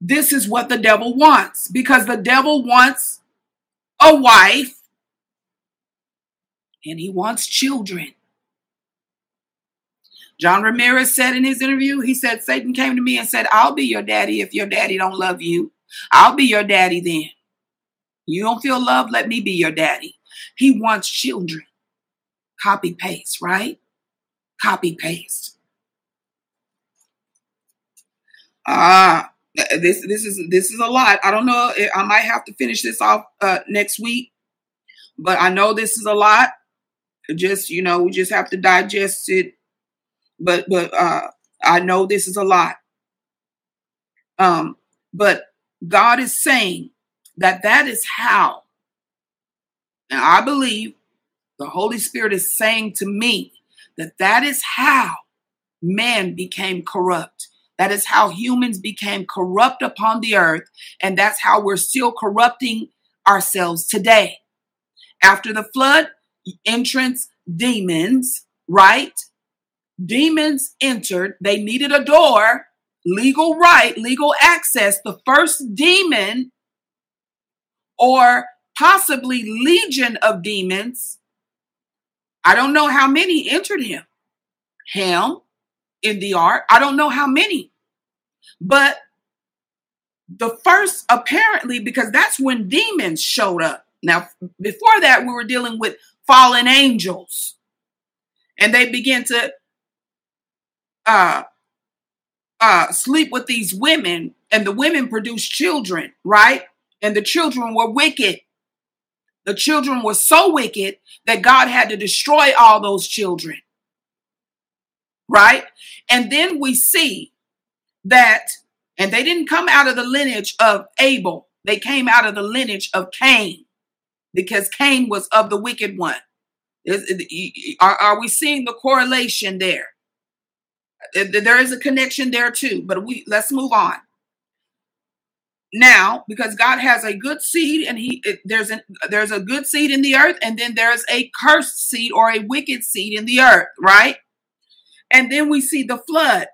This is what the devil wants because the devil wants a wife and he wants children. John Ramirez said in his interview, he said, Satan came to me and said, I'll be your daddy if your daddy don't love you. I'll be your daddy then. You don't feel love? Let me be your daddy. He wants children. Copy paste, right? Copy paste. Ah, uh, this this is this is a lot. I don't know. I might have to finish this off uh, next week, but I know this is a lot. Just you know, we just have to digest it but but uh, I know this is a lot. Um, but God is saying that that is how. And I believe the Holy Spirit is saying to me that that is how man became corrupt. That is how humans became corrupt upon the earth. And that's how we're still corrupting ourselves today. After the flood, entrance demons, right? Demons entered. They needed a door, legal right, legal access. The first demon, or possibly legion of demons, I don't know how many entered him. Ham in the ark. I don't know how many. But the first, apparently, because that's when demons showed up. Now, before that, we were dealing with fallen angels. And they began to uh, uh, sleep with these women, and the women produced children, right? And the children were wicked. The children were so wicked that God had to destroy all those children. Right? And then we see that, and they didn't come out of the lineage of Abel, they came out of the lineage of Cain because Cain was of the wicked one. Is, are, are we seeing the correlation there? There is a connection there too, but we let's move on now because God has a good seed and he there's a there's a good seed in the earth and then there's a cursed seed or a wicked seed in the earth, right? And then we see the flood.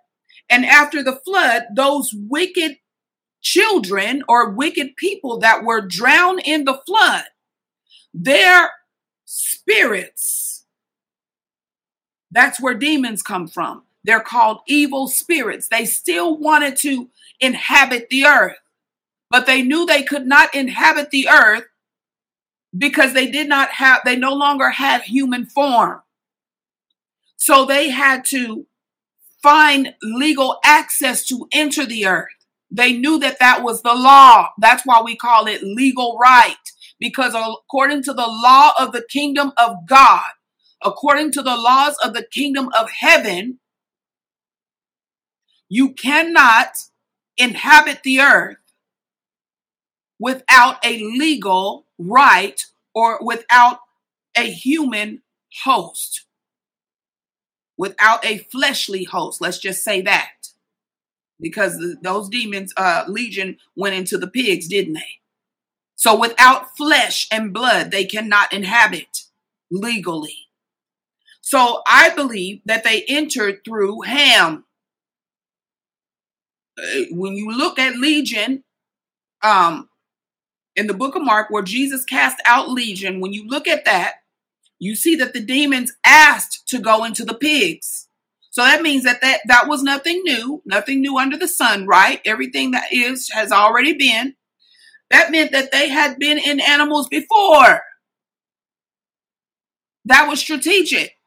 And after the flood, those wicked children or wicked people that were drowned in the flood, their spirits that's where demons come from. They're called evil spirits. They still wanted to inhabit the earth but they knew they could not inhabit the earth because they did not have, they no longer had human form. So they had to find legal access to enter the earth. They knew that that was the law. That's why we call it legal right, because according to the law of the kingdom of God, according to the laws of the kingdom of heaven, you cannot inhabit the earth without a legal right or without a human host, without a fleshly host. Let's just say that. Because those demons, uh, Legion went into the pigs, didn't they? So without flesh and blood, they cannot inhabit legally. So I believe that they entered through Ham. Uh, when you look at Legion, um, in the book of Mark where Jesus cast out legion, when you look at that, you see that the demons asked to go into the pigs. So that means that that, that was nothing new, nothing new under the sun, right? Everything that is has already been. That meant that they had been in animals before. That was strategic.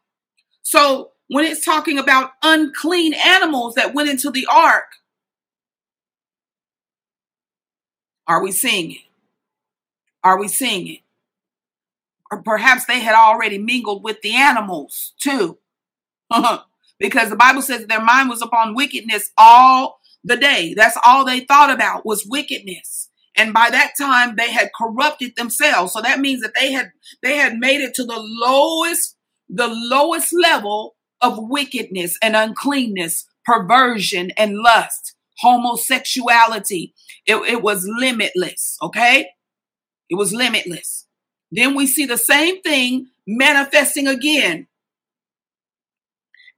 So when it's talking about unclean animals that went into the ark, are we seeing it? Are we seeing it? Or perhaps they had already mingled with the animals too. [laughs] because the Bible says their mind was upon wickedness all the day. That's all they thought about was wickedness. And by that time they had corrupted themselves. So that means that they had they had made it to the lowest the lowest level of wickedness and uncleanness, perversion and lust, homosexuality. It, it was limitless, okay? It was limitless. Then we see the same thing manifesting again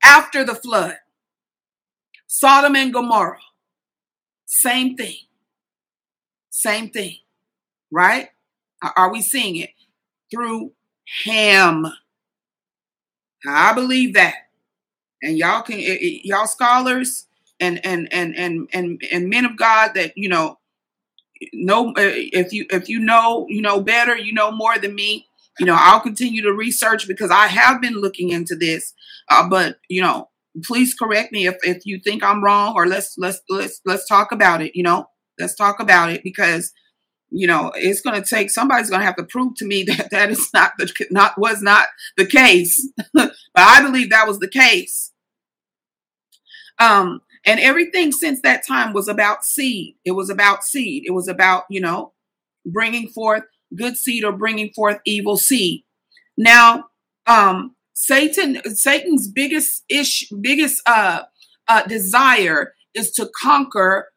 after the flood. Sodom and Gomorrah. Same thing. Same thing. Right? Are we seeing it? Through Ham. I believe that. And y'all can eh, eh, y'all scholars and and and and and and men of God that you know know uh, if you if you know you know better you know more than me you know i'll continue to research because i have been looking into this. Uh, but you know please correct me if, if you think i'm wrong or let's let's let's let's talk about it you know? Let's talk about it because you know it's going to take somebody's going to have to prove to me [laughs] that that is not the not was not the case. [laughs] But i believe that was the case. Um and everything since that time was about seed. It was about seed. It was about, you know, bringing forth good seed or bringing forth evil seed. Now, Um, Satan, Satan's biggest ish, biggest uh, uh, desire is to conquer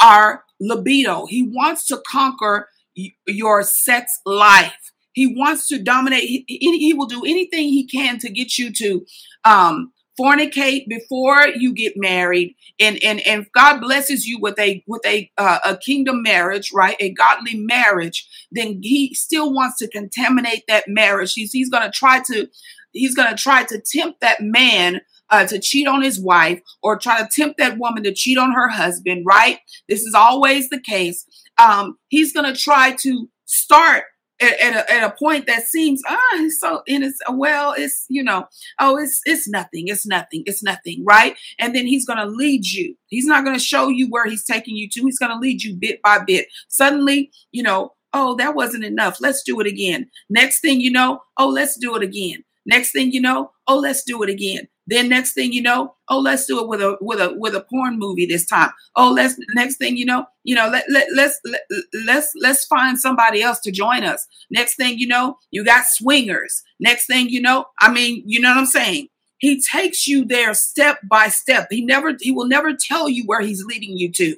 our libido. He wants to conquer y- your sex life. He wants to dominate. He, he, he, will do anything he can to get you to um, fornicate before you get married and and and God blesses you with a with a uh, a kingdom marriage right? A godly marriage then he still wants to contaminate that marriage. He's, he's going to try to he's going to try to tempt that man uh, to cheat on his wife or try to tempt that woman to cheat on her husband right? This is always the case. Um, he's going to try to start at, at, a, at a point that seems ah it's so innocent well it's you know oh it's it's nothing it's nothing it's nothing right? And then he's going to lead you. He's not going to show you where he's taking you to. He's going to lead you bit by bit. Suddenly you know oh that wasn't enough. Let's do it again. Next thing you know oh let's do it again. Next thing you know oh let's do it again then next thing you know, oh, let's do it with a with a with a porn movie this time. Oh, let's next thing you know, you know, let, let let's let, let's let's find somebody else to join us. Next thing you know, you got swingers. Next thing you know, I mean, you know what I'm saying? He takes you there step by step. He never he will never tell you where he's leading you to.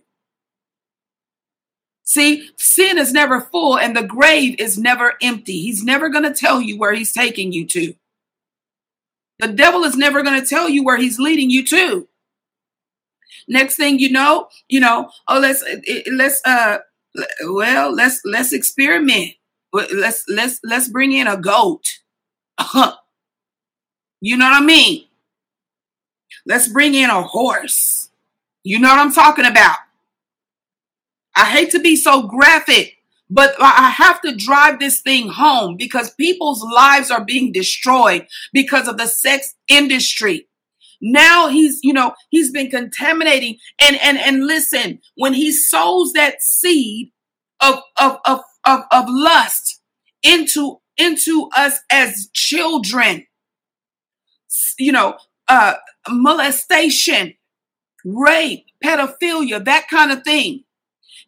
See, sin is never full and the grave is never empty. He's never going to tell you where he's taking you to. The devil is never going to tell you where he's leading you to. Next thing you know, you know, oh let's let's uh well let's let's experiment. Let's let's let's bring in a goat. [laughs] you know what I mean? Let's bring in a horse. You know what I'm talking about? I hate to be so graphic, but I have to drive this thing home because people's lives are being destroyed because of the sex industry. Now he's, you know, he's been contaminating and and and listen, when he sows that seed of of of of, of lust into into us as children, you know, uh molestation, rape, pedophilia, that kind of thing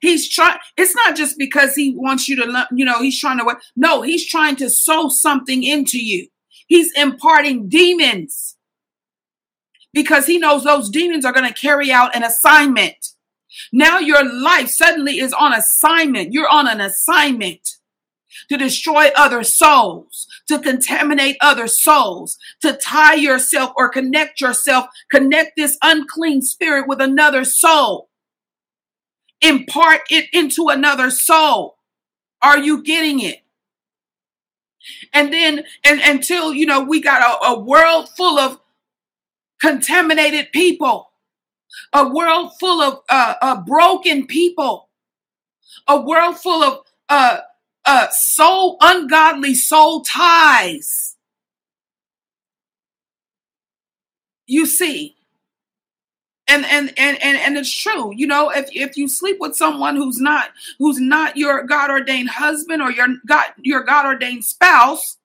He's trying, it's not just because he wants you to, you know, he's trying to, no, he's trying to sow something into you. He's imparting demons because he knows those demons are going to carry out an assignment. Now your life suddenly is on assignment. You're on an assignment to destroy other souls, to contaminate other souls, to tie yourself or connect yourself, connect this unclean spirit with another soul impart it into another soul. Are you getting it? And then, and until you know, we got a, a world full of contaminated people, a world full of uh, uh, broken people, a world full of uh, uh, soul ungodly soul ties. You see, and and and and, and it's true you know if, if you sleep with someone who's not who's not your god ordained husband or your god your god ordained spouse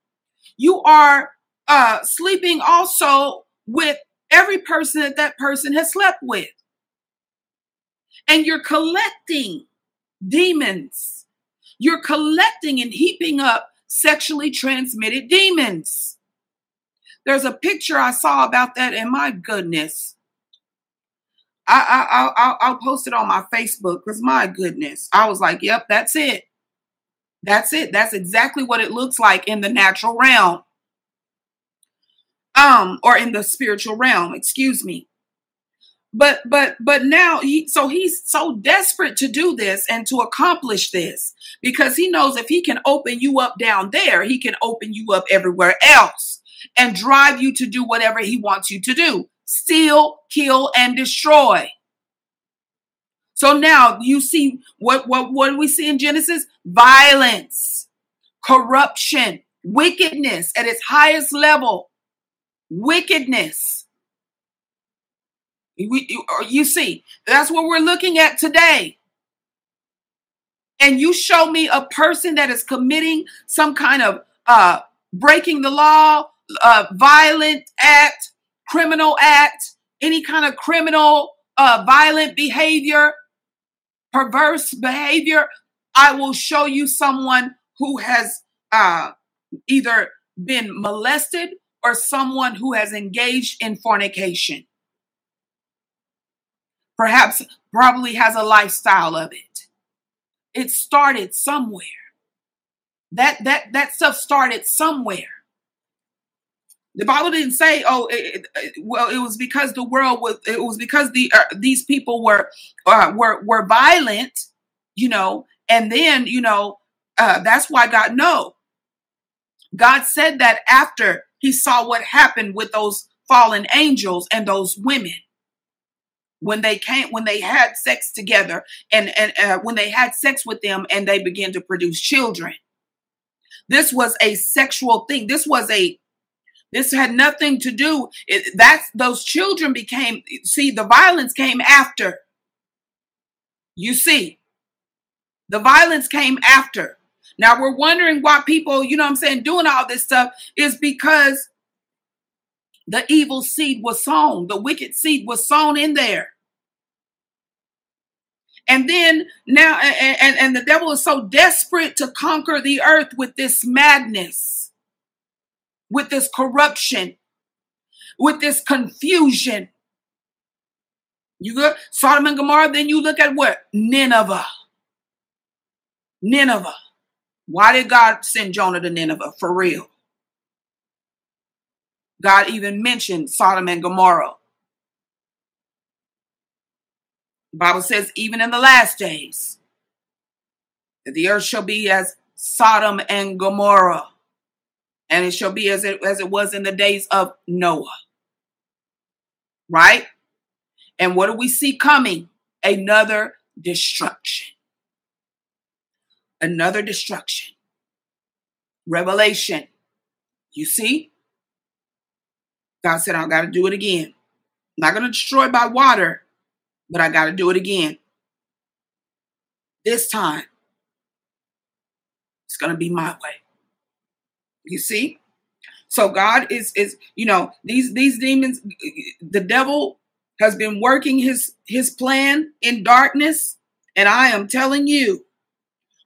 you are uh sleeping also with every person that that person has slept with. And you're collecting demons. You're collecting and heaping up sexually transmitted demons. There's a picture i saw about that and my goodness I, I, I, I'll post it on my Facebook because my goodness, I was like, yep, that's it. That's it. That's exactly what it looks like in the natural realm. Um, or in the spiritual realm, excuse me. But but but now he so he's so desperate to do this and to accomplish this because he knows if he can open you up down there, he can open you up everywhere else and drive you to do whatever he wants you to do steal, kill, and destroy. So now you see what, what, what do we see in Genesis? Violence, corruption, wickedness at its highest level. Wickedness. You, you see, that's what we're looking at today. And you show me a person that is committing some kind of uh, breaking the law, uh, violent act, criminal act, any kind of criminal, uh, violent behavior, perverse behavior, I will show you someone who has uh, either been molested or someone who has engaged in fornication. Perhaps, probably has a lifestyle of it. It started somewhere. That that that stuff started somewhere. The Bible didn't say, "Oh, it, it, well, it was because the world was. It was because the uh, these people were uh, were were violent, you know, and then you know uh, that's why God no. God said that after He saw what happened with those fallen angels and those women when they came when they had sex together and and uh, when they had sex with them and they began to produce children. This was a sexual thing. This was a this had nothing to do. It, that's those children became. See, the violence came after. You see, the violence came after. Now we're wondering why people, you know what I'm saying, doing all this stuff is because the evil seed was sown, the wicked seed was sown in there. And then now, and, and, and the devil is so desperate to conquer the earth with this madness with this corruption, with this confusion. You go Sodom and Gomorrah, then you look at what? Nineveh. Nineveh. Why did God send Jonah to Nineveh? For real. God even mentioned Sodom and Gomorrah. The Bible says, even in the last days, that the earth shall be as Sodom and Gomorrah and it shall be as it as it was in the days of Noah. Right? And what do we see coming? Another destruction. Another destruction. Revelation. You see? God said, I got to do it again. I'm not going to destroy by water, but I got to do it again. This time, it's going to be my way. You see? So God is is you know these these demons the devil has been working his his plan in darkness. And I am telling you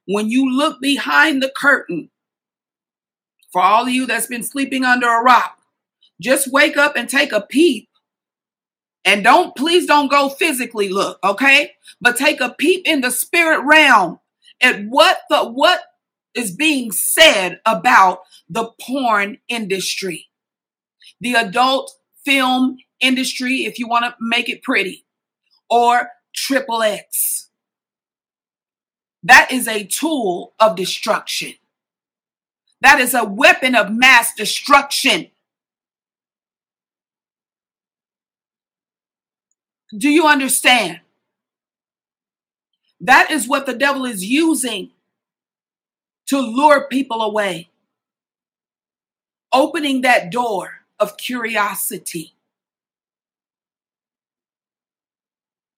when you look behind the curtain for all of you that's been sleeping under a rock just wake up and take a peep. And don't please don't go physically look okay? But take a peep in the spirit realm at what the what is being said about the porn industry, the adult film industry, if you want to make it pretty, or triple X. That is a tool of destruction. That is a weapon of mass destruction. Do you understand? That is what the devil is using to lure people away, opening that door of curiosity.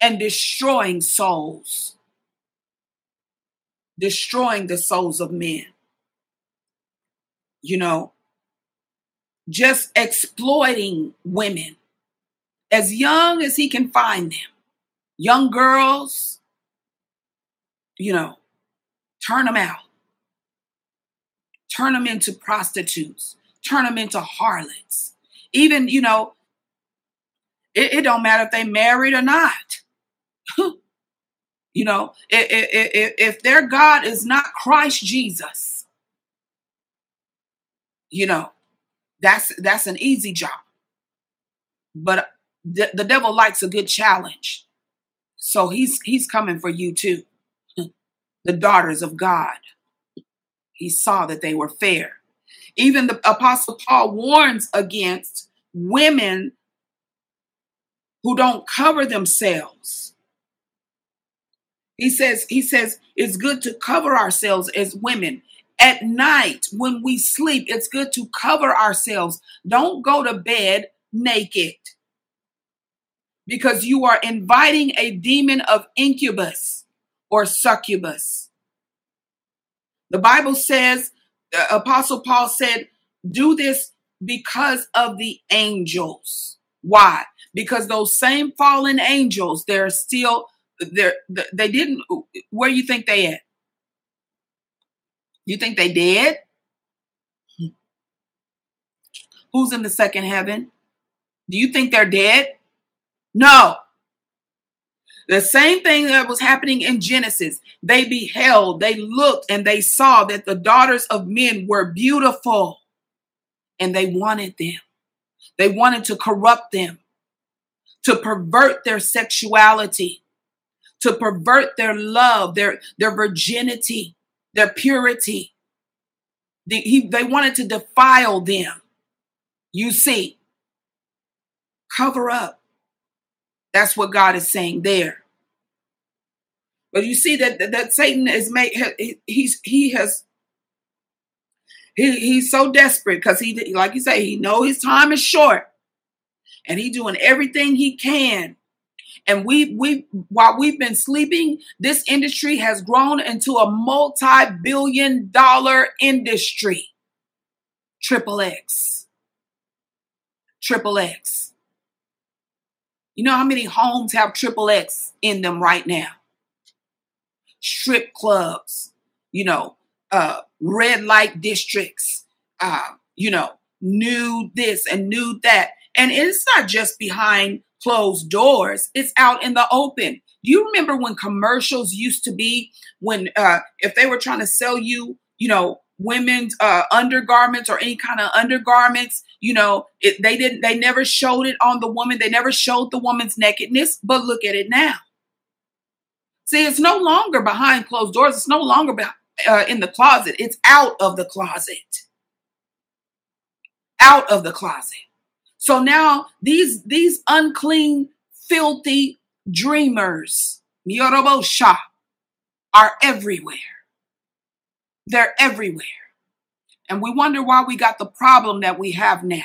And destroying souls, destroying the souls of men. You know, just exploiting women. As young as he can find them. Young girls, you know, turn them out turn them into prostitutes, turn them into harlots. Even, you know, it, it don't matter if they married or not. [laughs] you know, if, if, their God is not Christ Jesus, you know, that's that's an easy job. But the, the devil likes a good challenge. So he's he's coming for you too. [laughs] the daughters of God. He saw that they were fair. Even the Apostle Paul warns against women who don't cover themselves. He says, he says, it's good to cover ourselves as women. At night, when we sleep, it's good to cover ourselves. Don't go to bed naked because you are inviting a demon of incubus or succubus. The Bible says, uh, Apostle Paul said, do this because of the angels. Why? Because those same fallen angels, they're still they're they didn't where you think they at? You think they dead? Who's in the second heaven? Do you think they're dead? No. The same thing that was happening in Genesis. They beheld, they looked, and they saw that the daughters of men were beautiful and they wanted them. They wanted to corrupt them, to pervert their sexuality, to pervert their love, their, their virginity, their purity. The, he, they wanted to defile them. You see, cover up. That's what God is saying there. But you see that that Satan is made. He's he has he, he's so desperate because he like you say he know his time is short, and he doing everything he can and we we while we've been sleeping, this industry has grown into a multi-billion dollar industry. Triple X. Triple X. You know how many homes have triple X in them right now? Strip clubs, you know, uh, red light districts, uh, you know, new this and new that. And it's not just behind closed doors. It's out in the open. Do you remember when commercials used to be when uh, if they were trying to sell you, you know, women's uh, undergarments or any kind of undergarments, you know, it, they didn't, they never showed it on the woman. They never showed the woman's nakedness. But look at it now. See, it's no longer behind closed doors. It's no longer be- uh, in the closet. It's out of the closet. Out of the closet. So now these these unclean, filthy dreamers, Yorobosha, are everywhere. They're everywhere. And we wonder why we got the problem that we have now.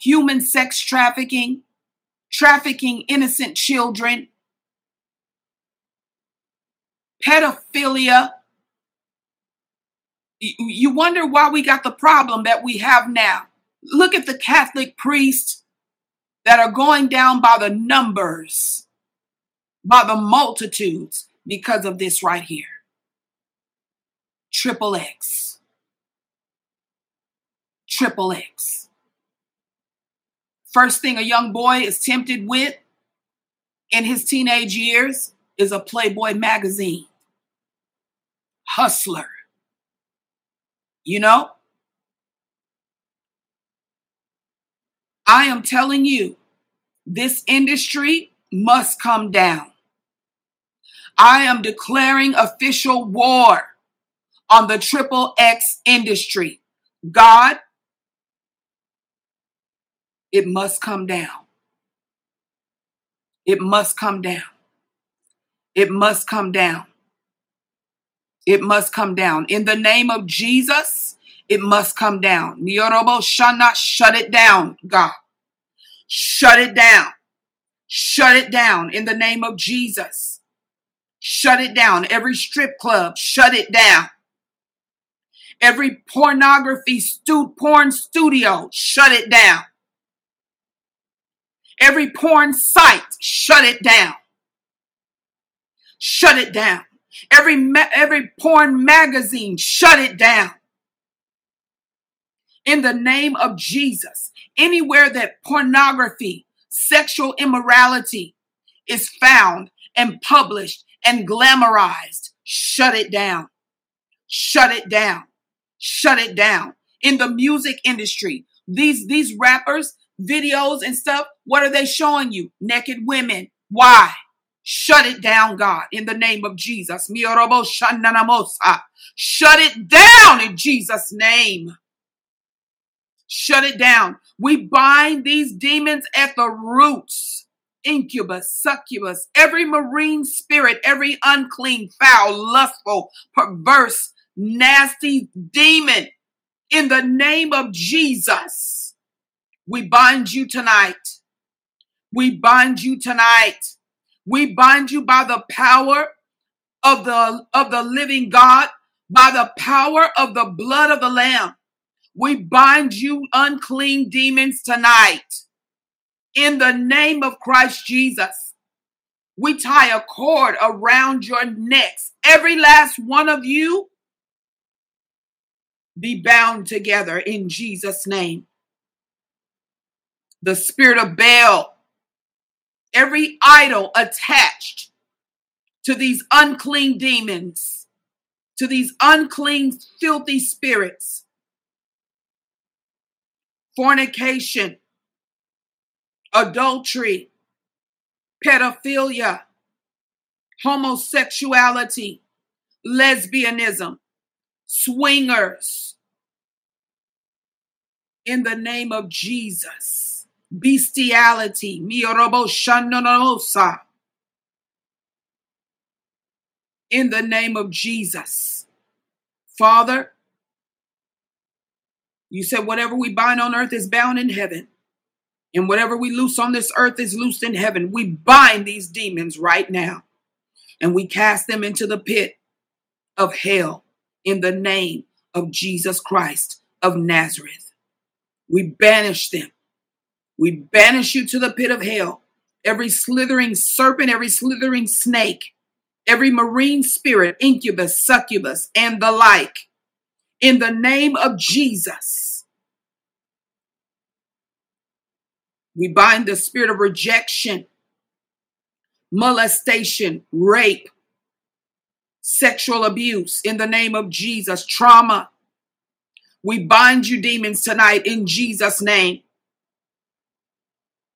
Human sex trafficking, trafficking innocent children, pedophilia. You wonder why we got the problem that we have now. Look at the Catholic priests that are going down by the numbers, by the multitudes because of this right here. Triple X. Triple X. First thing a young boy is tempted with in his teenage years is a Playboy magazine. Hustler. You know? I am telling you, this industry must come down. I am declaring official war on the triple X industry. God, it must come down. It must come down. It must come down. It must come down. In the name of Jesus, it must come down. Niorobo Shana, shut it down, God. Shut it down. Shut it down in the name of Jesus. Shut it down. Every strip club, shut it down. Every pornography stu- porn studio, shut it down. Every porn site, shut it down. Shut it down. Every ma- every porn magazine, shut it down in the name of Jesus. Anywhere that pornography, sexual immorality is found and published and glamorized, shut it down. Shut it down. Shut it down. In the music industry, these these rappers, videos and stuff, what are they showing you? Naked women. Why? Shut it down, God, in the name of Jesus. Shut it down in Jesus' name. Shut it down. We bind these demons at the roots. Incubus, succubus, every marine spirit, every unclean, foul, lustful, perverse, nasty demon. In the name of Jesus, we bind you tonight. We bind you tonight. We bind you by the power of the of the living God, by the power of the blood of the lamb. We bind you unclean demons tonight. In the name of Christ Jesus, we tie a cord around your necks. Every last one of you be bound together in Jesus' name. the spirit of Baal, every idol attached to these unclean demons, to these unclean, filthy spirits, fornication, adultery, pedophilia, homosexuality, lesbianism, swingers. In the name of Jesus, bestiality, in the name of Jesus. Father, you said whatever we bind on earth is bound in heaven. And whatever we loose on this earth is loosed in heaven. We bind these demons right now and we cast them into the pit of hell in the name of Jesus Christ of Nazareth. We banish them. We banish you to the pit of hell. Every slithering serpent, every slithering snake, every marine spirit, incubus, succubus, and the like, in the name of Jesus. We bind the spirit of rejection, molestation, rape, sexual abuse in the name of Jesus, trauma. We bind you, demons, tonight in Jesus' name.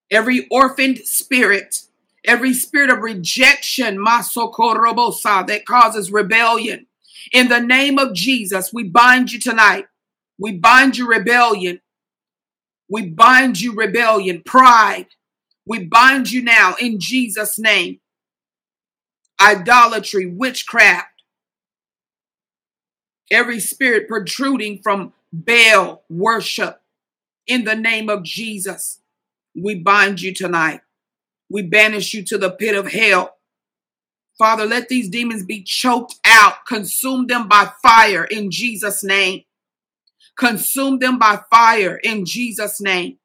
Every orphaned spirit, every spirit of rejection, masokorobosa, that causes rebellion. In the name of Jesus, we bind you tonight. We bind you rebellion. We bind you rebellion, pride. We bind you now in Jesus' name. Idolatry, witchcraft, every spirit protruding from Baal worship in the name of Jesus. We bind you tonight. We banish you to the pit of hell. Father, let these demons be choked out. Consume them by fire in Jesus' name. Consume them by fire in Jesus' name.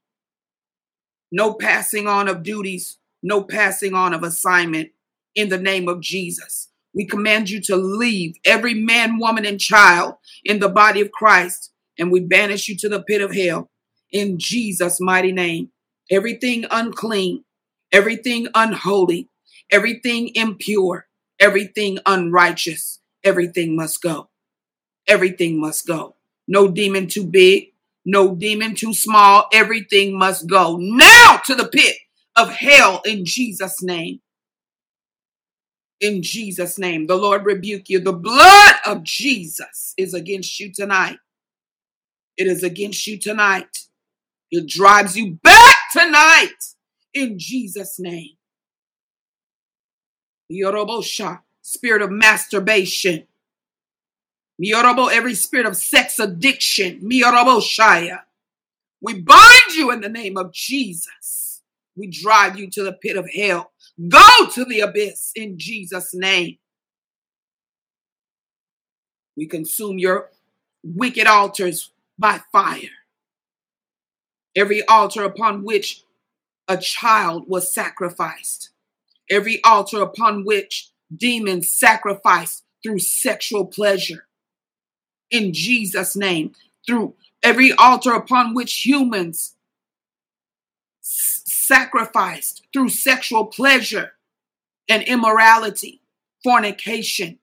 No passing on of duties, no passing on of assignment in the name of Jesus. We command you to leave every man, woman, and child in the body of Christ, and we banish you to the pit of hell in Jesus' mighty name. Everything unclean, everything unholy, everything impure, everything unrighteous, everything must go. Everything must go. No demon too big, no demon too small. Everything must go now to the pit of hell in Jesus' name. In Jesus' name, the Lord rebuke you. The blood of Jesus is against you tonight. It is against you tonight. It drives you back tonight in Jesus' name. Yorobosha, spirit of masturbation. Miorobo, every spirit of sex addiction. Mioroboshaya. We bind you in the name of Jesus. We drive you to the pit of hell. Go to the abyss in Jesus' name. We consume your wicked altars by fire. Every altar upon which a child was sacrificed every altar upon which demons sacrifice through sexual pleasure. In Jesus' name, through every altar upon which humans sacrificed through sexual pleasure and immorality, fornication,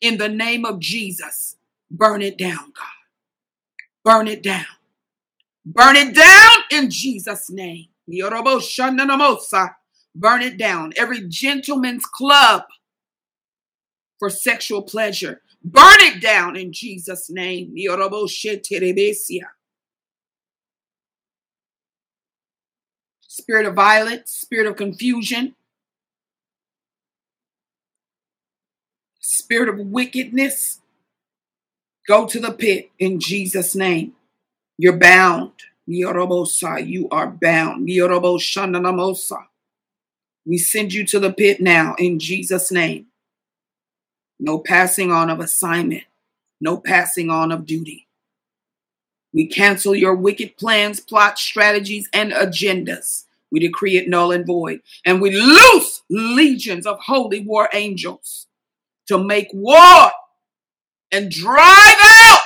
in the name of Jesus, burn it down, God. Burn it down. Burn it down in Jesus' name. Burn it down. Every gentleman's club for sexual pleasure. Burn it down in Jesus' name. Spirit of violence, spirit of confusion, spirit of wickedness, go to the pit in Jesus' name. You're bound. You are bound. We send you to the pit now in Jesus' name. No passing on of assignment, no passing on of duty. We cancel your wicked plans, plots, strategies, and agendas. We decree it null and void. And we loose legions of holy war angels to make war and drive out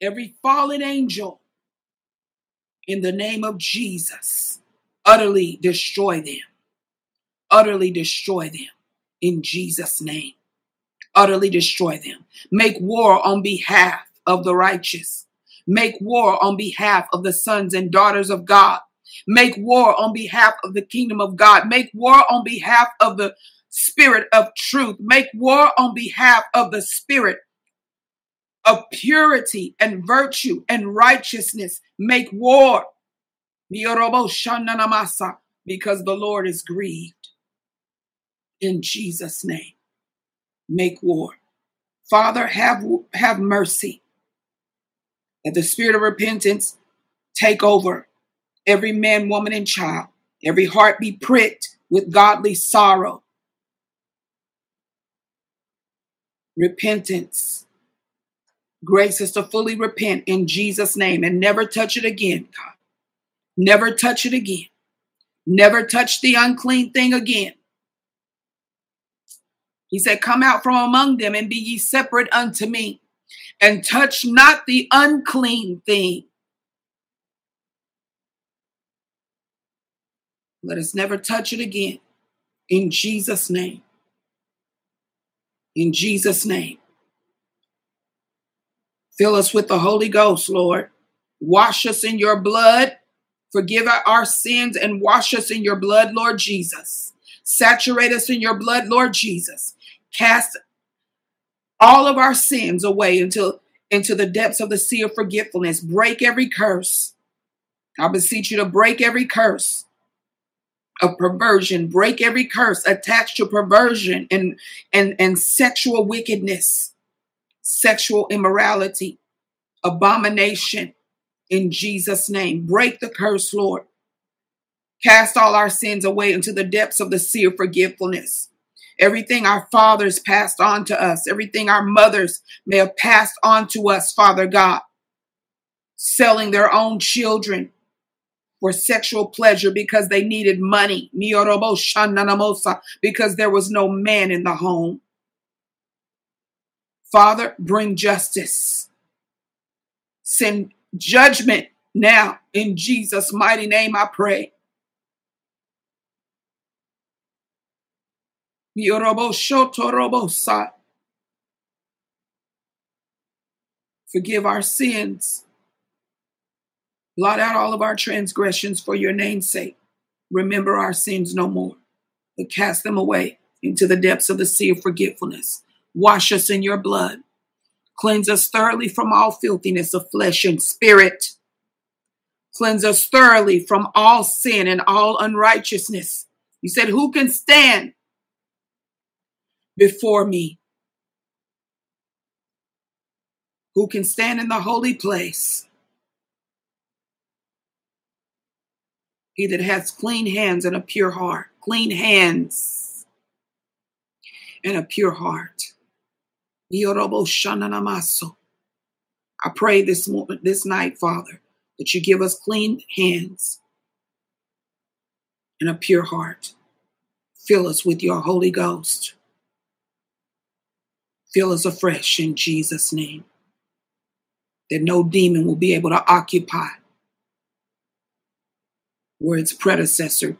every fallen angel in the name of Jesus. Utterly destroy them. Utterly destroy them in Jesus' name. Utterly destroy them. Make war on behalf of the righteous. Make war on behalf of the sons and daughters of God. Make war on behalf of the kingdom of God. Make war on behalf of the spirit of truth. Make war on behalf of the spirit of purity and virtue and righteousness. Make war. Because the Lord is grieved. In Jesus' name, make war. Father, have, have mercy. Let the spirit of repentance take over every man, woman, and child. Every heart be pricked with godly sorrow. Repentance Grace is to fully repent in Jesus' name and never touch it again, God. Never touch it again. Never touch the unclean thing again. He said, Come out from among them and be ye separate unto me, and touch not the unclean thing. Let us never touch it again. In Jesus' name. In Jesus' name. Fill us with the Holy Ghost, Lord. Wash us in your blood. Forgive our sins and wash us in your blood, Lord Jesus. Saturate us in your blood, Lord Jesus. Cast all of our sins away into, into the depths of the sea of forgetfulness. Break every curse. I beseech you to break every curse of perversion. Break every curse attached to perversion and, and, and sexual wickedness sexual immorality, abomination in Jesus' name. Break the curse, Lord. Cast all our sins away into the depths of the sea of forgetfulness. Everything our fathers passed on to us, everything our mothers may have passed on to us, Father God, selling their own children for sexual pleasure because they needed money, because there was no man in the home. Father, bring justice. Send judgment now. In Jesus' mighty name, I pray. Forgive our sins. Blot out all of our transgressions for your name's sake. Remember our sins no more, but cast them away into the depths of the sea of forgetfulness. Wash us in your blood. Cleanse us thoroughly from all filthiness of flesh and spirit. Cleanse us thoroughly from all sin and all unrighteousness. You said, Who can stand before me? Who can stand in the holy place? He that has clean hands and a pure heart. Clean hands and a pure heart. I pray this moment, this night, Father, that you give us clean hands and a pure heart. Fill us with your Holy Ghost. Fill us afresh in Jesus' name. That no demon will be able to occupy where its predecessors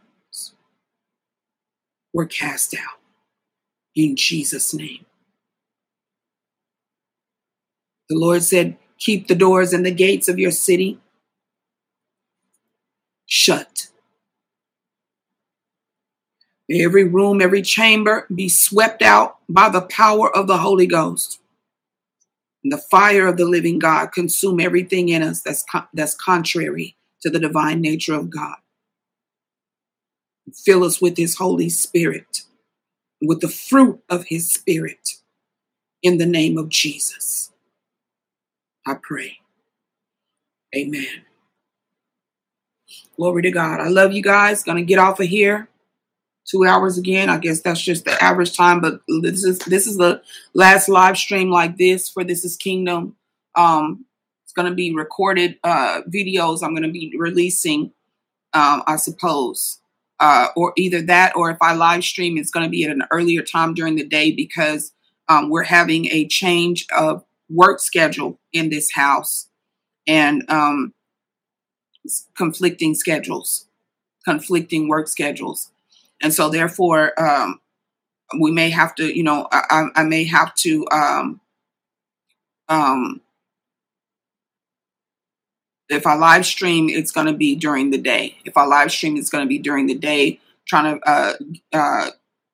were cast out. In Jesus' name. The Lord said, Keep the doors and the gates of your city shut. Every room, every chamber be swept out by the power of the Holy Ghost. And the fire of the living God consume everything in us that's, that's contrary to the divine nature of God. Fill us with His Holy Spirit, with the fruit of His Spirit, in the name of Jesus. I pray. Amen. Glory to God. I love you guys. Gonna get off of here. Two hours again. I guess that's just the average time, but this is this is the last live stream like this for This Is Kingdom. Um, it's gonna be recorded uh videos I'm gonna be releasing, um, I suppose. Uh, or either that or if I live stream, it's gonna be at an earlier time during the day because um, we're having a change of work schedule in this house. And um, conflicting schedules, conflicting work schedules. And so, therefore, um, we may have to, you know, I, I may have to um, um, if I live stream, it's going to be during the day. If I live stream, it's going to be during the day, trying to uh, uh,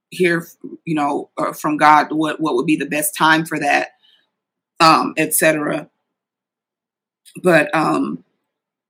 hear, you know, uh, from God what what would be the best time for that, um, etc. But um,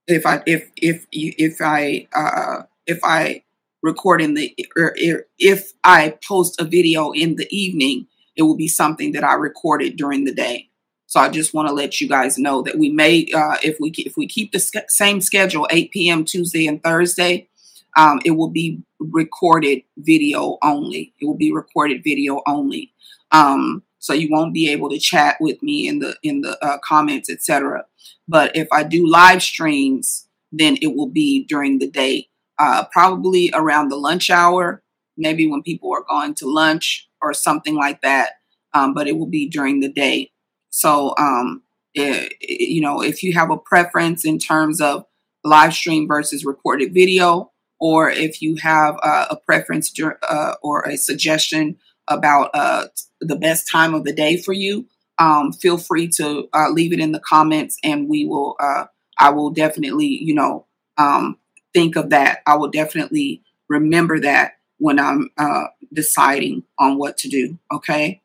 if I if if if I uh, if I record in the or if I post a video in the evening, it will be something that I recorded during the day. So I just want to let you guys know that we may, uh, if we if we keep the same schedule, 8 p.m. Tuesday and Thursday, um, it will be recorded video only. It will be recorded video only. Um, so you won't be able to chat with me in the in the uh, comments, etc. But if I do live streams, then it will be during the day, uh, probably around the lunch hour, maybe when people are going to lunch or something like that. Um, but it will be during the day. So, um, it, you know, if you have a preference in terms of live stream versus recorded video, or if you have uh, a preference uh, or a suggestion about uh, the best time of the day for you, um, feel free to uh, leave it in the comments, and we will. Uh, I will definitely, you know, um, think of that. I will definitely remember that when I'm uh, deciding on what to do. Okay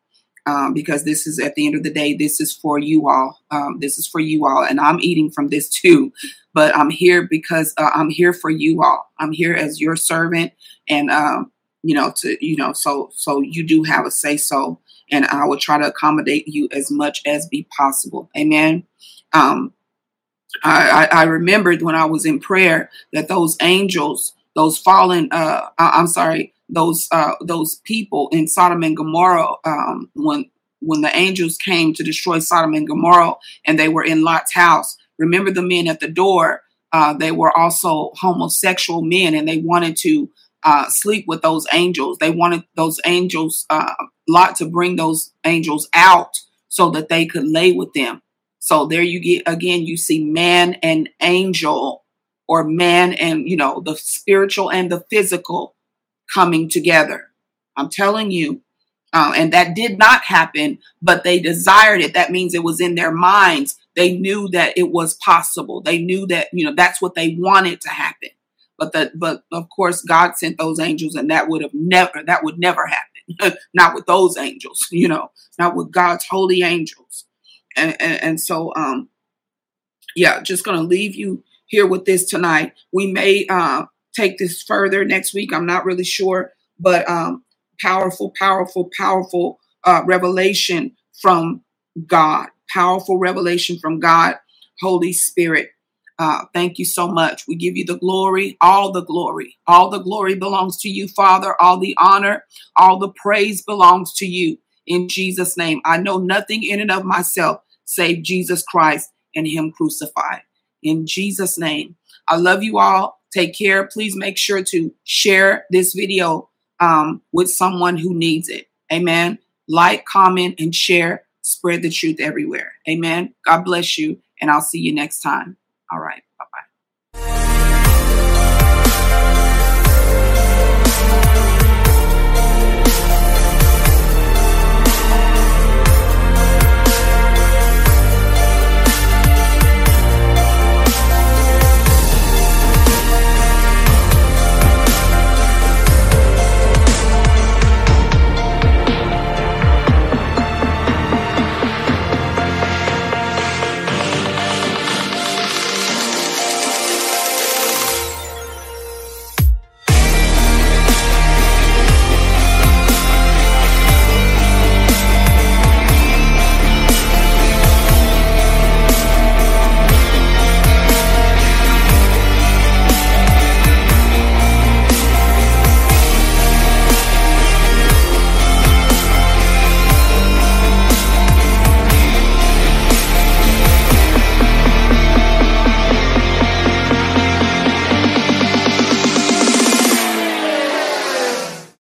um, because this is at the end of the day, this is for you all. Um, this is for you all, and I'm eating from this too. But I'm here because uh, I'm here for you all. I'm here as your servant, and um, you know, to you know, so so you do have a say so, and I will try to accommodate you as much as be possible. Amen. Um, I, I, I remembered when I was in prayer that those angels, those fallen, uh, I, I'm sorry, those uh, those people in Sodom and Gomorrah um, when when the angels came to destroy Sodom and Gomorrah and they were in Lot's house. Remember the men at the door? Uh, they were also homosexual men and they wanted to uh, sleep with those angels. They wanted those angels, uh, Lot, to bring those angels out so that they could lay with them. So there you get again, you see man and angel, or man and you know the spiritual and the physical coming together. I'm telling you. Uh, and that did not happen, but they desired it. That means it was in their minds. They knew that it was possible. They knew that, you know, that's what they wanted to happen. But the, but of course, God sent those angels, and that would have never, that would never happen. [laughs] not with those angels, [laughs] you know, not with God's holy angels. And, and, and so, um, yeah, just to leave you here with this tonight. We may, uh, take this further next week. I'm not really sure, but um, powerful, powerful, powerful uh, revelation from God. Powerful revelation from God, Holy Spirit. Uh, thank you so much. We give you the glory, all the glory. All the glory belongs to you, Father. All the honor, all the praise belongs to you. In Jesus' name, I know nothing in and of myself save Jesus Christ and Him crucified. In Jesus' name, I love you all. Take care. Please make sure to share this video um, with someone who needs it. Amen. Like, comment, and share. Spread the truth everywhere. Amen. God bless you. And I'll see you next time. All right.